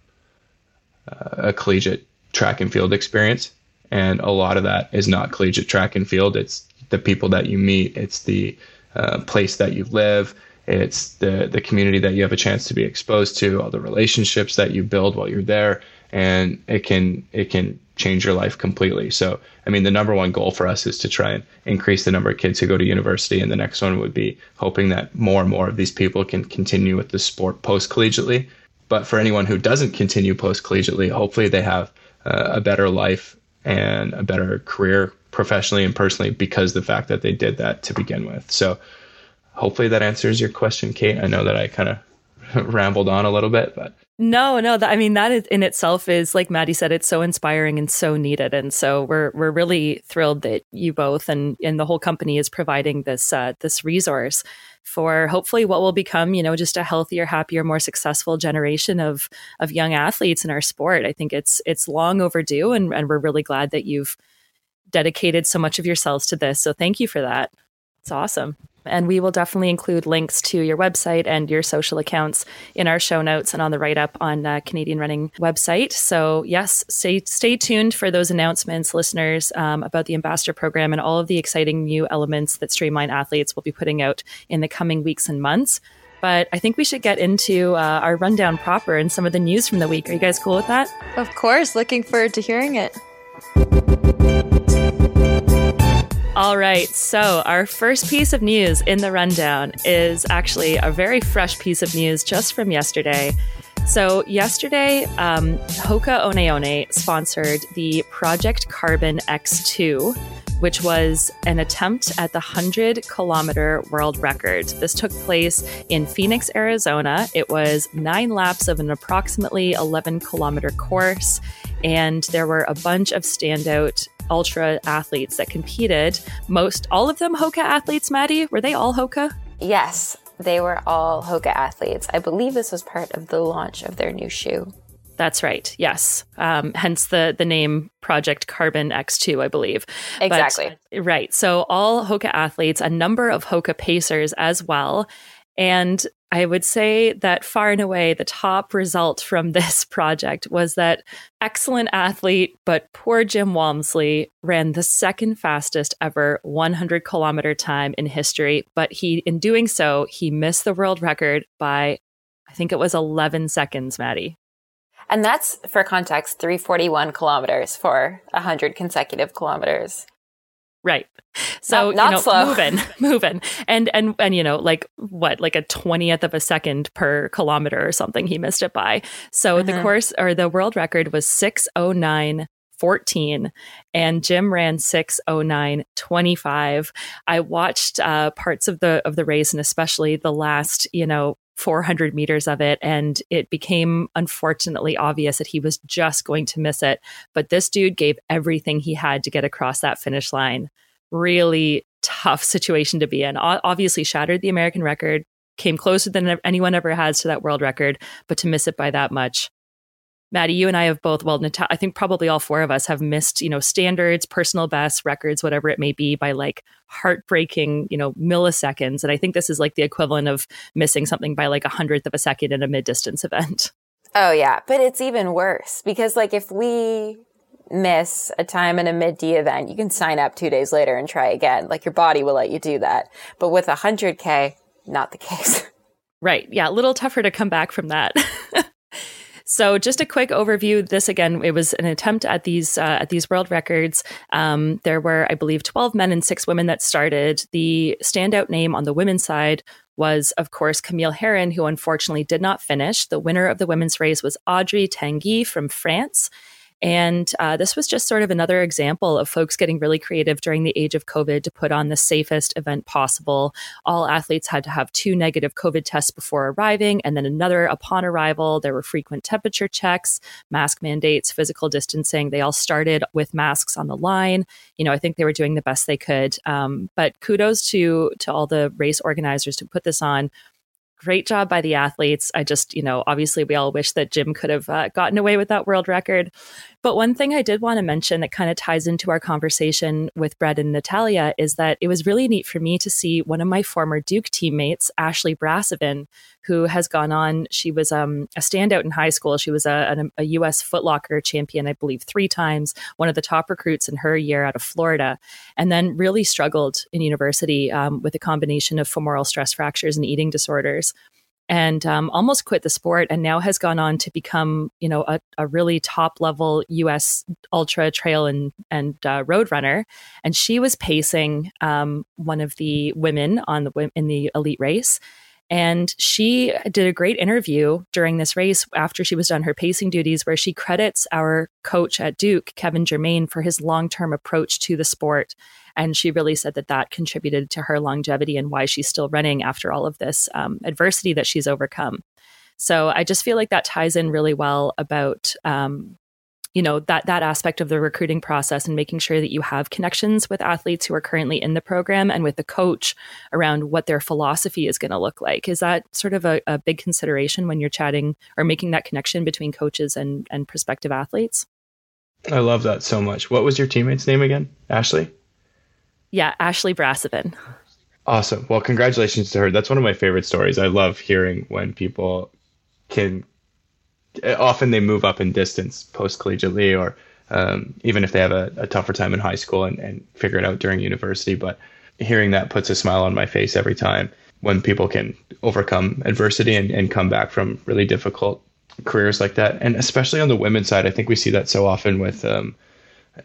uh, a collegiate track and field experience, and a lot of that is not collegiate track and field. It's the people that you meet, it's the uh, place that you live, it's the the community that you have a chance to be exposed to, all the relationships that you build while you're there, and it can it can change your life completely. So, I mean, the number one goal for us is to try and increase the number of kids who go to university, and the next one would be hoping that more and more of these people can continue with the sport post collegiately. But for anyone who doesn't continue post collegiately, hopefully they have uh, a better life and a better career professionally and personally because the fact that they did that to begin with. So hopefully that answers your question, Kate. I know that I kind of rambled on a little bit, but no, no. That, I mean, that is, in itself is like Maddy said, it's so inspiring and so needed, and so we're we're really thrilled that you both and and the whole company is providing this uh, this resource for hopefully what will become, you know, just a healthier, happier, more successful generation of of young athletes in our sport. I think it's it's long overdue, and and we're really glad that you've dedicated so much of yourselves to this. So thank you for that. It's awesome. And we will definitely include links to your website and your social accounts in our show notes and on the write up on uh, Canadian Running website. So, yes, stay, stay tuned for those announcements, listeners, um, about the ambassador program and all of the exciting new elements that Streamline Athletes will be putting out in the coming weeks and months. But I think we should get into uh, our rundown proper and some of the news from the week. Are you guys cool with that? Of course. Looking forward to hearing it. All right. So, our first piece of news in the rundown is actually a very fresh piece of news just from yesterday. So, yesterday, um, Hoka One One sponsored the Project Carbon X2, which was an attempt at the 100 kilometer world record. This took place in Phoenix, Arizona. It was nine laps of an approximately 11 kilometer course, and there were a bunch of standout ultra athletes that competed. Most, all of them Hoka athletes, Maddy? Were they all Hoka? Yes, they were all Hoka athletes. I believe this was part of the launch of their new shoe. That's right. Yes. Um, hence the the name Project Carbon X2, I believe. Exactly. But, right. So all Hoka athletes, a number of Hoka pacers as well, and I would say that far and away the top result from this project was that excellent athlete, but poor Jim Walmsley ran the second fastest ever 100 kilometer time in history. But he, in doing so, he missed the world record by, I think it was 11 seconds, Maddy. And that's, for context, 341 kilometers for 100 consecutive kilometers. Right. So not, not you know, slow. moving, moving, and and and you know, like what, like a twentieth of a second per kilometer or something. He missed it by. So mm-hmm. the course or the world record was six oh nine 14 and Jim ran 60925. I watched uh, parts of the of the race and especially the last, you know, 400 meters of it and it became unfortunately obvious that he was just going to miss it, but this dude gave everything he had to get across that finish line. Really tough situation to be in. Obviously shattered the American record, came closer than anyone ever has to that world record, but to miss it by that much Maddy, you and I have both, well, Nat- I think probably all four of us have missed, you know, standards, personal bests, records, whatever it may be by like heartbreaking, you know, milliseconds. And I think this is like the equivalent of missing something by like a hundredth of a second in a mid distance event. Oh, yeah. But it's even worse because like if we miss a time in a mid D event, you can sign up two days later and try again. Like your body will let you do that. But with a 100K, not the case. Right. Yeah. A little tougher to come back from that. So, just a quick overview. This again, it was an attempt at these uh, at these world records. Um, there were, I believe, twelve men and six women that started. The standout name on the women's side was, of course, Camille Herron, who unfortunately did not finish. The winner of the women's race was Audrey Tanguy from France. And uh, this was just sort of another example of folks getting really creative during the age of COVID to put on the safest event possible. All athletes had to have two negative COVID tests before arriving, and then another upon arrival. There were frequent temperature checks, mask mandates, physical distancing. They all started with masks on the line. You know, I think they were doing the best they could. Um, but kudos to to all the race organizers to put this on great job by the athletes. I just, you know, obviously we all wish that Jim could have uh, gotten away with that world record. But one thing I did want to mention that kind of ties into our conversation with Brett and Natalia is that it was really neat for me to see one of my former Duke teammates, Ashley Brasovan, who has gone on. She was um, a standout in high school. She was a, a, a U.S. Footlocker champion, I believe, three times, one of the top recruits in her year out of Florida, and then really struggled in university um, with a combination of femoral stress fractures and eating disorders and um, almost quit the sport and now has gone on to become you know a, a really top level us ultra trail and and uh, road runner. And she was pacing um, one of the women on the in the elite race. And she did a great interview during this race after she was done her pacing duties, where she credits our coach at Duke, Kevin Jermyn, for his long term approach to the sport and she really said that that contributed to her longevity and why she's still running after all of this um, adversity that she's overcome. So I just feel like that ties in really well about um, you know that that aspect of the recruiting process and making sure that you have connections with athletes who are currently in the program and with the coach around what their philosophy is going to look like. Is that sort of a, a, big consideration when you're chatting or making that connection between coaches and and prospective athletes? I love that so much. What was your teammate's name again? Ashley yeah, Ashley Brasovan. Awesome. Well, congratulations to her. That's one of my favorite stories. I love hearing when people can. Often they move up in distance post collegiately, or um, even if they have a, a, tougher time in high school and, and figure it out during university. But hearing that puts a smile on my face every time when people can overcome adversity and, and come back from really difficult careers like that. And especially on the women's side, I think we see that so often with um,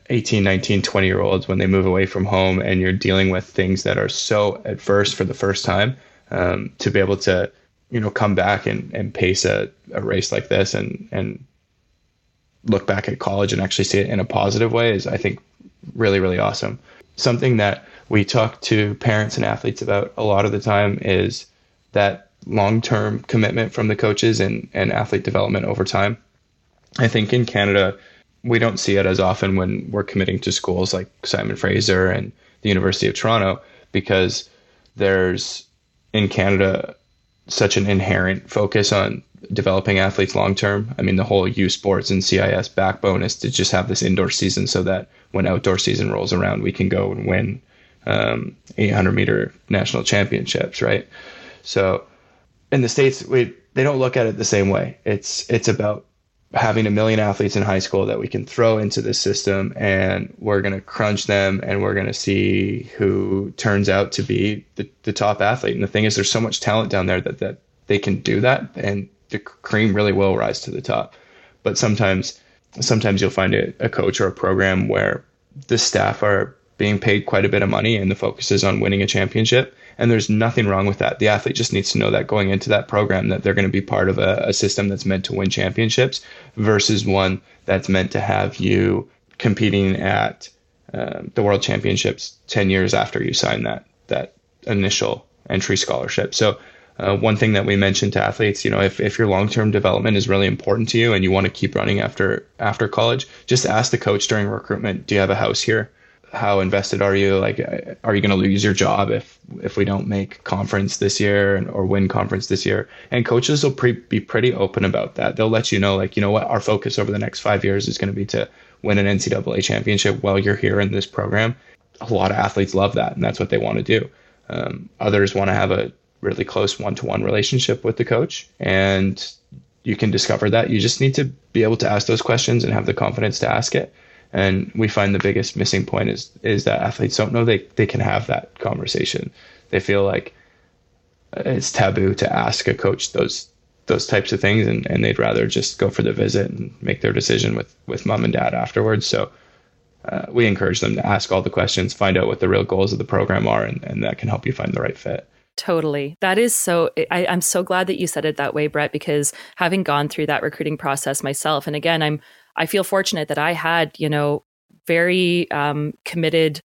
18, 19, 20 year olds when they move away from home and you're dealing with things that are so adverse for the first time um, to be able to, you know, come back and, and pace a, a race like this and, and look back at college and actually see it in a positive way is, I think, really, really awesome. Something that we talk to parents and athletes about a lot of the time is that long term commitment from the coaches and, and athlete development over time. I think in Canada, we don't see it as often when we're committing to schools like Simon Fraser and the University of Toronto because there's in Canada such an inherent focus on developing athletes long term. I mean, the whole U Sports and CIS backbone is to just have this indoor season so that when outdoor season rolls around, we can go and win um, 800 meter national championships, right? So in the states, we they don't look at it the same way. It's it's about having a million athletes in high school that we can throw into this system and we're going to crunch them and we're going to see who turns out to be the, the top athlete. And the thing is, there's so much talent down there that, that they can do that and the cream really will rise to the top. But sometimes, sometimes you'll find a, a coach or a program where the staff are being paid quite a bit of money and the focus is on winning a championship and there's nothing wrong with that. The athlete just needs to know that going into that program that they're going to be part of a, a system that's meant to win championships versus one that's meant to have you competing at uh, the world championships 10 years after you sign that that initial entry scholarship. So uh, one thing that we mentioned to athletes, you know, if, if your long-term development is really important to you and you want to keep running after after college, just ask the coach during recruitment, do you have a house here? How invested are you? Like, are you going to lose your job if if we don't make conference this year or win conference this year? And coaches will pre- be pretty open about that. They'll let you know, like, you know what, our focus over the next five years is going to be to win an NCAA championship while you're here in this program. A lot of athletes love that, and that's what they want to do. Um, others want to have a really close one-to-one relationship with the coach, and you can discover that. You just need to be able to ask those questions and have the confidence to ask it and we find the biggest missing point is is that athletes don't know they, they can have that conversation. They feel like it's taboo to ask a coach those those types of things and, and they'd rather just go for the visit and make their decision with, with mom and dad afterwards. So uh, we encourage them to ask all the questions, find out what the real goals of the program are, and, and that can help you find the right fit. Totally. That is so. I, am so glad that you said it that way, Brett, because having gone through that recruiting process myself, and again, I'm I feel fortunate that I had, you know, very um, committed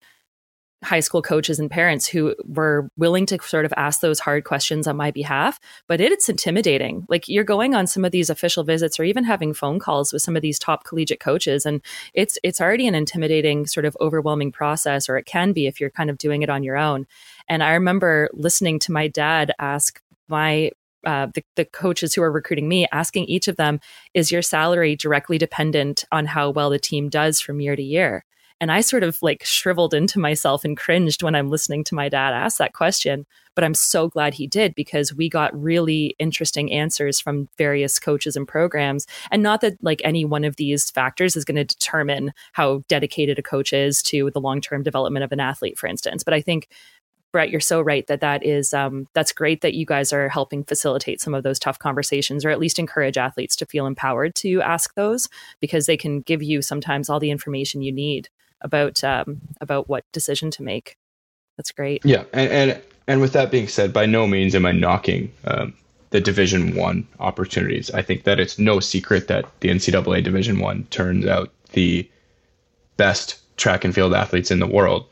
high school coaches and parents who were willing to sort of ask those hard questions on my behalf. But it, it's intimidating. Like you're going on some of these official visits or even having phone calls with some of these top collegiate coaches, and it's it's already an intimidating, sort of overwhelming process, or it can be if you're kind of doing it on your own. And I remember listening to my dad ask my uh, the, the coaches who are recruiting me, asking each of them, is your salary directly dependent on how well the team does from year to year? And I sort of like shriveled into myself and cringed when I'm listening to my dad ask that question. But I'm so glad he did because we got really interesting answers from various coaches and programs. And not that like any one of these factors is going to determine how dedicated a coach is to the long term development of an athlete, for instance. But I think Brett, you're so right that that is um, that's great that you guys are helping facilitate some of those tough conversations, or at least encourage athletes to feel empowered to ask those because they can give you sometimes all the information you need about um, about what decision to make. That's great. Yeah, and and, and with that being said, by no means am I knocking um, the Division One opportunities. I think that it's no secret that the NCAA Division One turns out the best track and field athletes in the world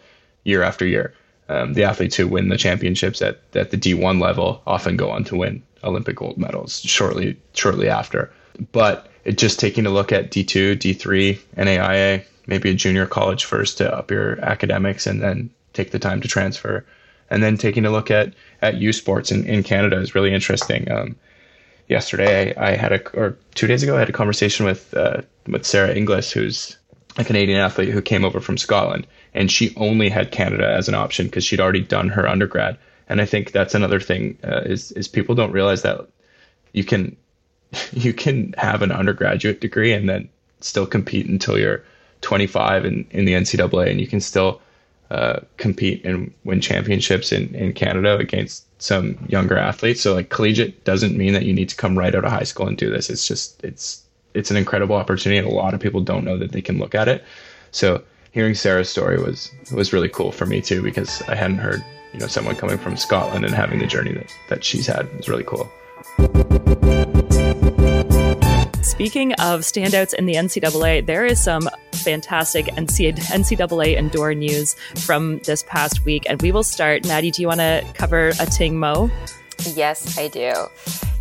year after year um, the athletes who win the championships at, at the D1 level often go on to win Olympic gold medals shortly shortly after. But it, just taking a look at D2, D3, NAIA, maybe a junior college first to up your academics and then take the time to transfer. And then taking a look at, at U sports in, in Canada is really interesting. Um, yesterday I, had a, or two days ago, I had a conversation with, uh, with Sarah Inglis, who's a Canadian athlete who came over from Scotland and she only had Canada as an option because she'd already done her undergrad. And I think that's another thing uh, is is people don't realize that you can you can have an undergraduate degree and then still compete until you're 25 in, in the NCAA, and you can still uh, compete and win championships in, in Canada against some younger athletes. So like collegiate doesn't mean that you need to come right out of high school and do this. It's just it's it's an incredible opportunity, and a lot of people don't know that they can look at it. So hearing Sarah's story was was really cool for me too because I hadn't heard you know someone coming from Scotland and having the journey that that she's had it was really cool. Speaking of standouts in the NCAA, there is some fantastic NCAA indoor news from this past week, and we will start. Maddy, do you want to cover Athing Mu? Yes, I do.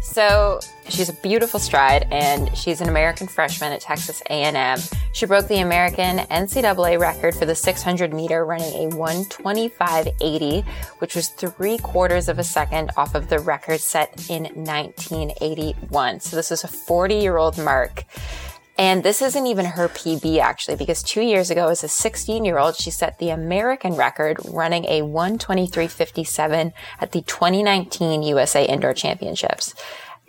So she's a beautiful stride, and she's an American freshman at Texas A&M. She broke the American NCAA record for the 600 meter, running a 125.80, which was three quarters of a second off of the record set in 1981. So this is a 40 year old mark. And this isn't even her PB actually, because two years ago, as a 16 year old, she set the American record running a 123.57 at the 2019 USA Indoor Championships.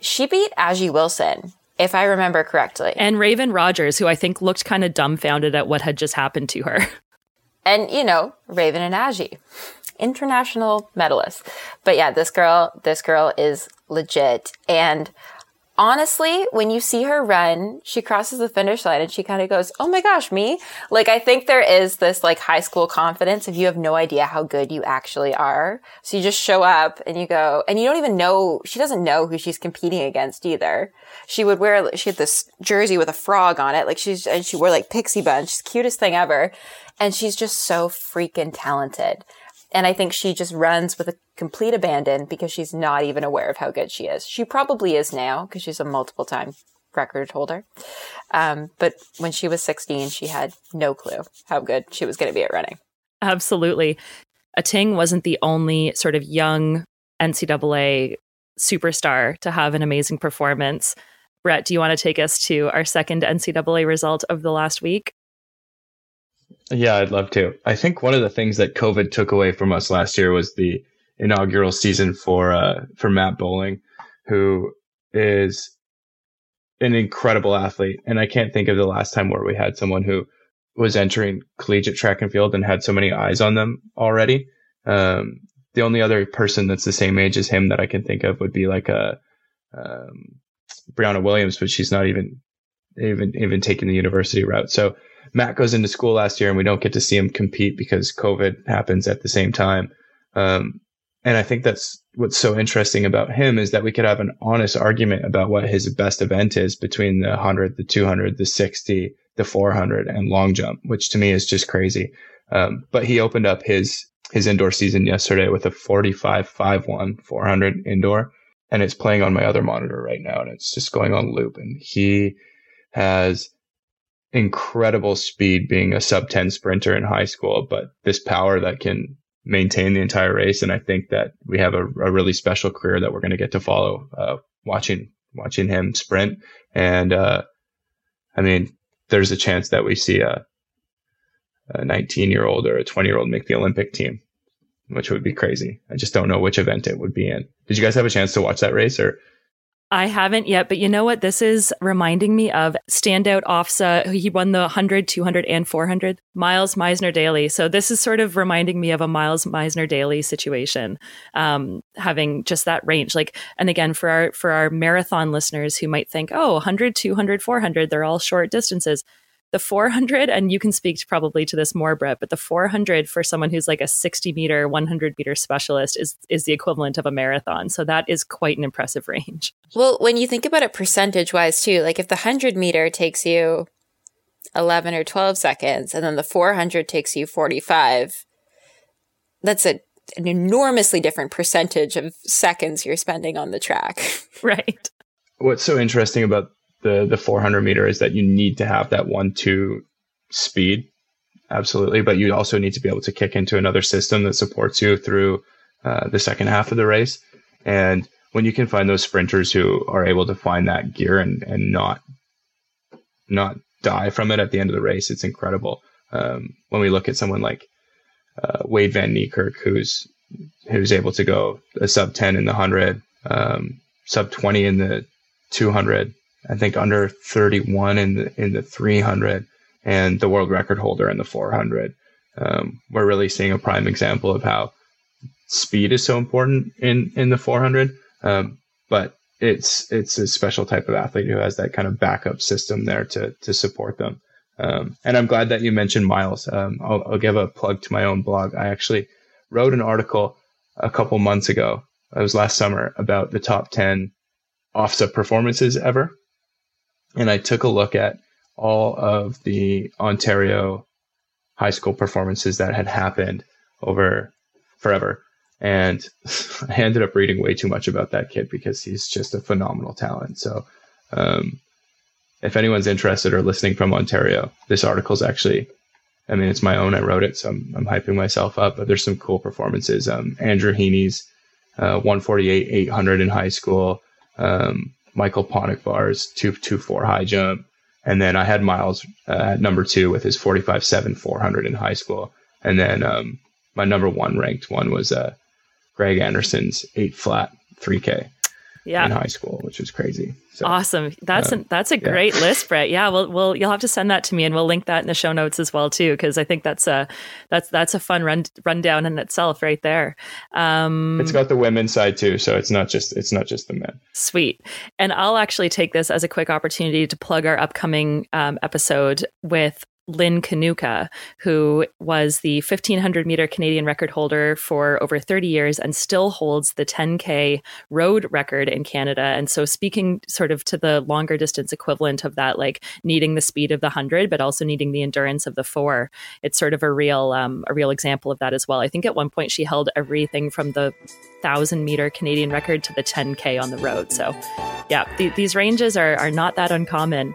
She beat Ajeé Wilson, if I remember correctly. And Raven Rogers, who I think looked kind of dumbfounded at what had just happened to her. And, you know, Raven and Ajeé, international medalists. But yeah, this girl, this girl is legit. And honestly, when you see her run, she crosses the finish line and she kind of goes, Oh my gosh, me? Like, I think there is this like high school confidence if you have no idea how good you actually are. So you just show up and you go, and you don't even know, she doesn't know who she's competing against either. She would wear, she had this jersey with a frog on it. Like she's, and she wore like pixie bunch, cutest thing ever. And she's just so freaking talented. And I think she just runs with a complete abandon because she's not even aware of how good she is. She probably is now because she's a multiple time record holder. Um, but when she was 16, she had no clue how good she was going to be at running. Absolutely. Athing wasn't the only sort of young NCAA superstar to have an amazing performance. Brett, do you want to take us to our second NCAA result of the last week? Yeah, I'd love to. I think one of the things that COVID took away from us last year was the inaugural season for uh, for Matt Boling, who is an incredible athlete. And I can't think of the last time where we had someone who was entering collegiate track and field and had so many eyes on them already. Um, the only other person that's the same age as him that I can think of would be like a um, Briana Williams, but she's not even even even taking the university route. So Matt goes into school last year, and we don't get to see him compete because COVID happens at the same time. Um, and I think that's what's so interesting about him is that we could have an honest argument about what his best event is between the 100, the 200, the 60, the 400, and long jump, which to me is just crazy. Um, but he opened up his his indoor season yesterday with a 45 5 1 400 indoor and it's playing on my other monitor right now and it's just going on loop and he has incredible speed being a sub 10 sprinter in high school but this power that can maintain the entire race and i think that we have a, a really special career that we're going to get to follow uh, watching watching him sprint and uh, i mean there's a chance that we see a a 19 year old or a 20 year old make the Olympic team, which would be crazy. I just don't know which event it would be in. Did you guys have a chance to watch that race or? I haven't yet, but you know what? This is reminding me of standout OFSAA. He won the 100, 200, and 400. Myles Misener Daley. So this is sort of reminding me of a Myles Misener Daley situation, um, having just that range. Like, and again, for our for our marathon listeners who might think, oh, 100, 200, 400, they're all short distances the 400 and you can speak to probably to this more brett but the 400 for someone who's like a 60 meter 100 meter specialist is is the equivalent of a marathon. So that is quite an impressive range. Well when you think about it percentage wise too like if the 100 meter takes you 11 or 12 seconds and then the 400 takes you 45 that's a an enormously different percentage of seconds you're spending on the track. Right. What's so interesting about the the 400 meter is that you need to have that one two speed. Absolutely. But you also need to be able to kick into another system that supports you through uh, the second half of the race. And when you can find those sprinters who are able to find that gear and and not not die from it at the end of the race it's incredible. Um, when we look at someone like uh, Wayde Van Niekerk who's who's able to go a sub 10 in the 100 um, sub 20 in the 200 I think under 31 in the in the 300 and the world record holder in the 400. Um, we're really seeing a prime example of how speed is so important in in the 400. Um, but it's it's a special type of athlete who has that kind of backup system there to to support them. Um, and I'm glad that you mentioned Myles. Um, I'll, I'll, give a plug to my own blog. I actually wrote an article a couple months ago. It was last summer about the top 10 OFSAA performances ever and I took a look at all of the Ontario high school performances that had happened over forever. And I ended up reading way too much about that kid because he's just a phenomenal talent. So, um, if anyone's interested or listening from Ontario, this article is actually, I mean, it's my own. I wrote it, so I'm, I'm hyping myself up. But there's some cool performances. Um, Andrew Heaney's uh, 148 800 in high school. Um, Michael Ponikvar's 224 high jump. And then I had Myles uh, at number two with his 45 7 400 in high school. And then um, my number one ranked one was uh, Greg Anderson's 8 flat 3K yeah. in high school, which was crazy. So, awesome. That's um, a, that's a yeah. great list, Brett. Yeah, we'll, we'll you'll have to send that to me, and we'll link that in the show notes as well too, because I think that's a that's that's a fun run rundown in itself, right there. Um, it's got the women's side too, so it's not just it's not just the men. Sweet. And I'll actually take this as a quick opportunity to plug our upcoming um, episode with Lynn Kanuka, who was the 1500 meter Canadian record holder for over 30 years and still holds the 10K road record in Canada. And so, speaking sort of to the longer distance equivalent of that, like needing the speed of the 100, but also needing the endurance of the four, it's sort of a real, um, a real example of that as well. I think at one point she held everything from the 1000 meter Canadian record to the 10K on the road. So, yeah, th- these ranges are, are not that uncommon.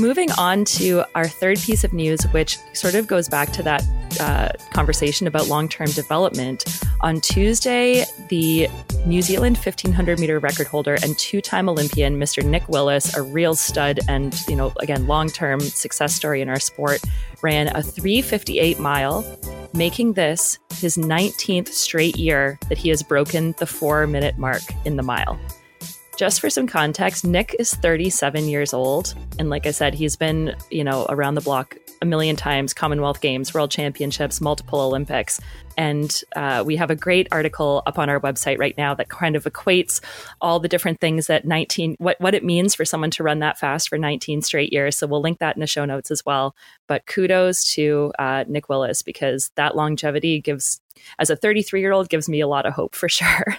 Moving on to our third piece of news, which sort of goes back to that uh, conversation about long term development. On Tuesday, the New Zealand 1500 meter record holder and two time Olympian, Mr. Nick Willis, a real stud and, you know, again, long term success story in our sport, ran a 358 mile, making this his 19th straight year that he has broken the four minute mark in the mile. Just for some context, Nick is 37 years old. And like I said, he's been, you know, around the block a million times Commonwealth Games, World Championships, multiple Olympics. And uh, we have a great article up on our website right now that kind of equates all the different things that 19, what, what it means for someone to run that fast for 19 straight years. So we'll link that in the show notes as well. But kudos to uh, Nick Willis because that longevity gives, as a 33 year old, gives me a lot of hope for sure.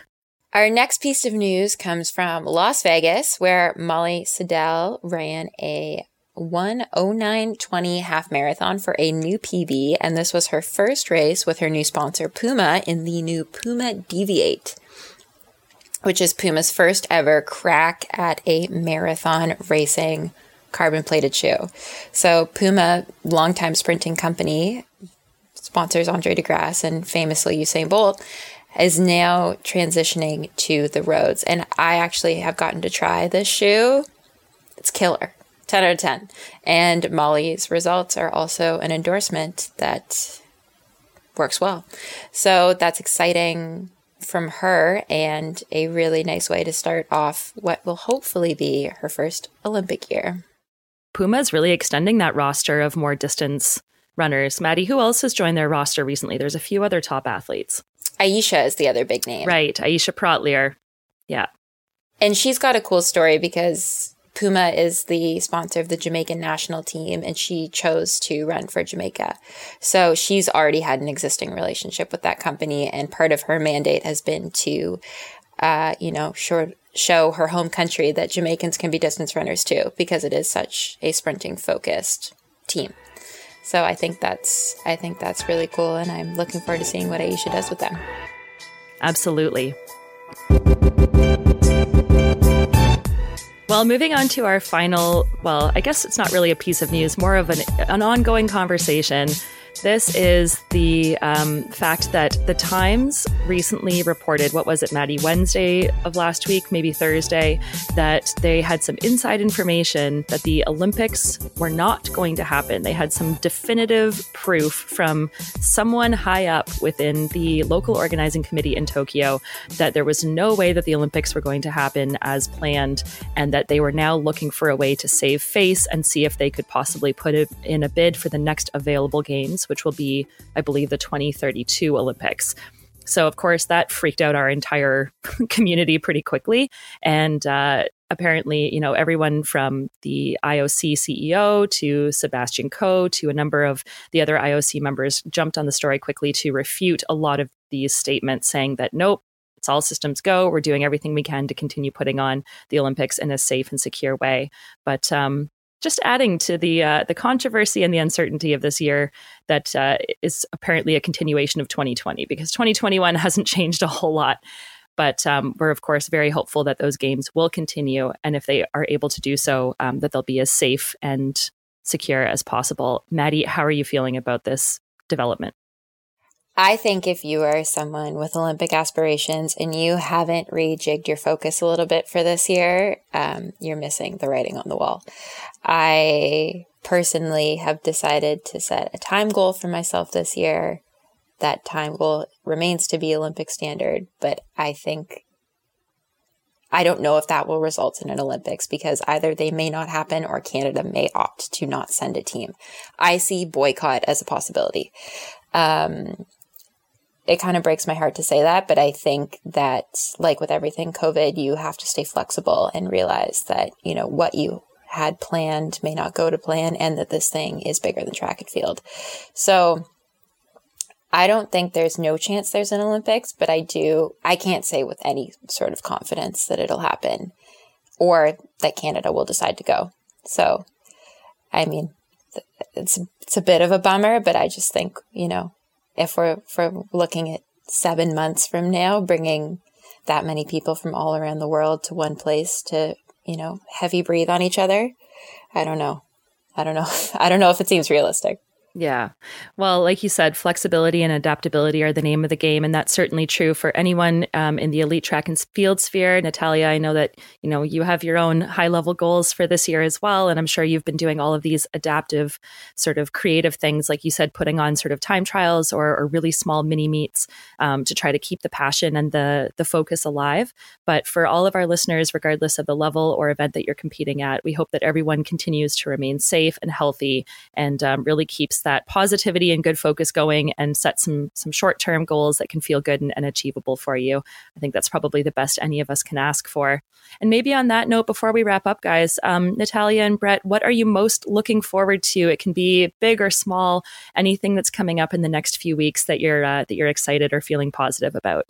Our next piece of news comes from Las Vegas, where Molly Seidel ran a 109.20 half marathon for a new PB, and this was her first race with her new sponsor Puma in the new Puma Deviate, which is Puma's first ever crack at a marathon racing carbon plated shoe. So, Puma, longtime sprinting company, sponsors Andre De Grasse and famously Usain Bolt is now transitioning to the roads. And I actually have gotten to try this shoe. It's killer. 10 out of 10. And Molly's results are also an endorsement that works well. So that's exciting from her and a really nice way to start off what will hopefully be her first Olympic year. Puma is really extending that roster of more distance runners. Maddy, who else has joined their roster recently? There's a few other top athletes. Aisha is the other big name. Right. Aisha Praught-Leer. Yeah. And she's got a cool story because Puma is the sponsor of the Jamaican national team and she chose to run for Jamaica. So she's already had an existing relationship with that company. And part of her mandate has been to, uh, you know, sure, show her home country that Jamaicans can be distance runners too, because it is such a sprinting focused team. So I think that's I think that's really cool, and I'm looking forward to seeing what Aisha does with them. Absolutely. Well, moving on to our final, well, I guess it's not really a piece of news, more of an, an ongoing conversation this is the um, fact that the Times recently reported, what was it, Maddy, Wednesday of last week, maybe Thursday, that they had some inside information that the Olympics were not going to happen. They had some definitive proof from someone high up within the local organizing committee in Tokyo that there was no way that the Olympics were going to happen as planned, and that they were now looking for a way to save face and see if they could possibly put it in a bid for the next available games which will be, I believe, the 2032 Olympics. So, of course, that freaked out our entire community pretty quickly. And uh, apparently, you know, everyone from the IOC CEO to Sebastian Coe to a number of the other IOC members jumped on the story quickly to refute a lot of these statements, saying that nope, it's all systems go. We're doing everything we can to continue putting on the Olympics in a safe and secure way. But um, just adding to the uh, the controversy and the uncertainty of this year that uh, is apparently a continuation of 2020 because 2021 hasn't changed a whole lot. But um, we're of course very hopeful that those games will continue, and if they are able to do so, um, that they'll be as safe and secure as possible. Maddy, how are you feeling about this development? I think if you are someone with Olympic aspirations and you haven't rejigged your focus a little bit for this year, um, you're missing the writing on the wall. I personally have decided to set a time goal for myself this year. That time goal remains to be Olympic standard, but I think I don't know if that will result in an Olympics because either they may not happen or Canada may opt to not send a team. I see boycott as a possibility. Um, it kind of breaks my heart to say that, but I think that, like with everything COVID, you have to stay flexible and realize that, you know, what you had planned may not go to plan and that this thing is bigger than track and field. So I don't think there's no chance there's an Olympics, but I do, I can't say with any sort of confidence that it'll happen or that Canada will decide to go. So, I mean, it's, it's a bit of a bummer, but I just think, you know, if we're, we're looking at seven months from now, bringing that many people from all around the world to one place to, you know, heavy breathe on each other, I don't know. I don't know. I don't know if it seems realistic. Yeah. Well, like you said, flexibility and adaptability are the name of the game. And that's certainly true for anyone um, in the elite track and field sphere. Natalia, I know that, you know, you have your own high level goals for this year as well. And I'm sure you've been doing all of these adaptive sort of creative things, like you said, putting on sort of time trials or, or really small mini meets um, to try to keep the passion and the, the focus alive. But for all of our listeners, regardless of the level or event that you're competing at, we hope that everyone continues to remain safe and healthy and um, really keeps that positivity and good focus going and set some some short-term goals that can feel good and, and achievable for you. I think that's probably the best any of us can ask for. And maybe on that note, before we wrap up, guys, um, Natalia and Brett, what are you most looking forward to? It can be big or small. Anything that's coming up in the next few weeks that you're uh, that you're excited or feeling positive about.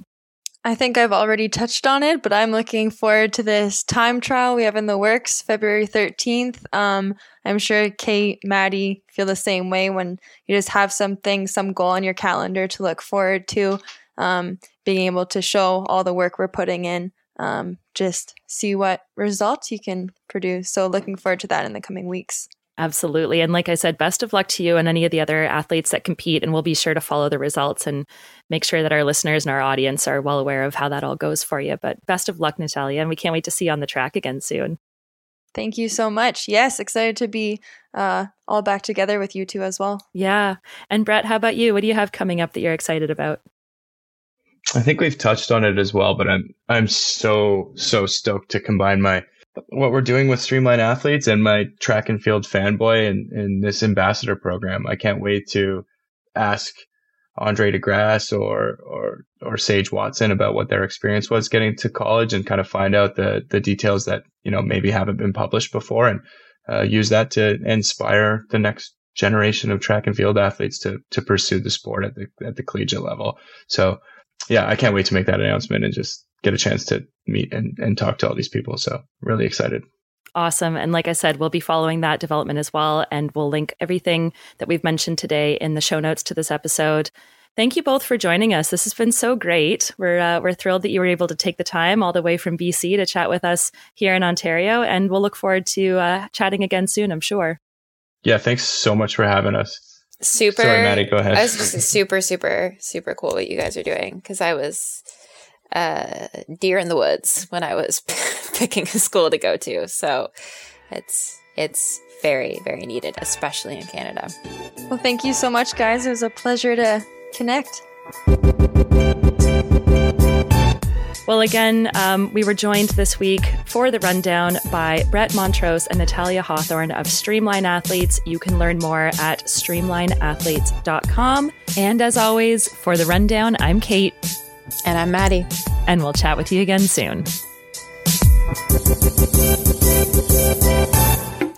I think I've already touched on it, but I'm looking forward to this time trial we have in the works, February 13th. Um, I'm sure Kate, Maddy feel the same way when you just have something, some goal on your calendar to look forward to, um, being able to show all the work we're putting in, um, just see what results you can produce. So, looking forward to that in the coming weeks. Absolutely. And like I said, best of luck to you and any of the other athletes that compete. And we'll be sure to follow the results and make sure that our listeners and our audience are well aware of how that all goes for you. But best of luck, Natalia. And we can't wait to see you on the track again soon. Thank you so much. Yes, excited to be uh, all back together with you two as well. Yeah. And Brett, how about you? What do you have coming up that you're excited about? I think we've touched on it as well, but I'm I'm so so stoked to combine my what we're doing with Streamline Athletes and my track and field fanboy and, this ambassador program. I can't wait to ask Andre De Grasse or, or, or Sage Watson about what their experience was getting to college and kind of find out the, the details that, you know, maybe haven't been published before and uh, use that to inspire the next generation of track and field athletes to, to pursue the sport at the, at the collegiate level. So yeah, I can't wait to make that announcement and just get a chance to meet and, and talk to all these people. So really excited. Awesome. And like I said, we'll be following that development as well. And we'll link everything that we've mentioned today in the show notes to this episode. Thank you both for joining us. This has been so great. We're uh, we're thrilled that you were able to take the time all the way from BC to chat with us here in Ontario, and we'll look forward to uh, chatting again soon. I'm sure. Yeah, thanks so much for having us. Super. Sorry, Maddy. Go ahead. I was just super, super, super cool what you guys are doing because I was uh, deer in the woods when I was picking a school to go to. So it's it's very very needed, especially in Canada. Well, thank you so much, guys. It was a pleasure to connect. Well, again, um, we were joined this week for the rundown by Brett Montrose and Natalia Hawthorn of Streamline Athletes. You can learn more at streamlineathletes.com. And as always, for the rundown, I'm Kate. And I'm Maddy. And we'll chat with you again soon.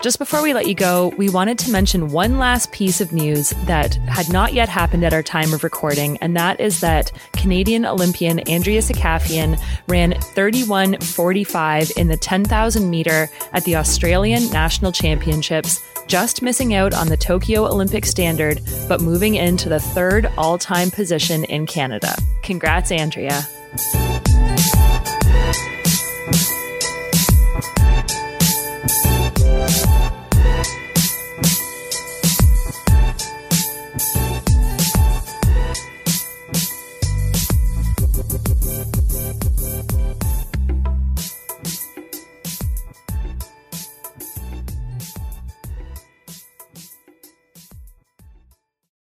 Just before we let you go, we wanted to mention one last piece of news that had not yet happened at our time of recording, and that is that Canadian Olympian Andrea Seccafien ran 31.45 in the 10,000 meter at the Australian National Championships, just missing out on the Tokyo Olympic standard, but moving into the third all time position in Canada. Congrats, Andrea.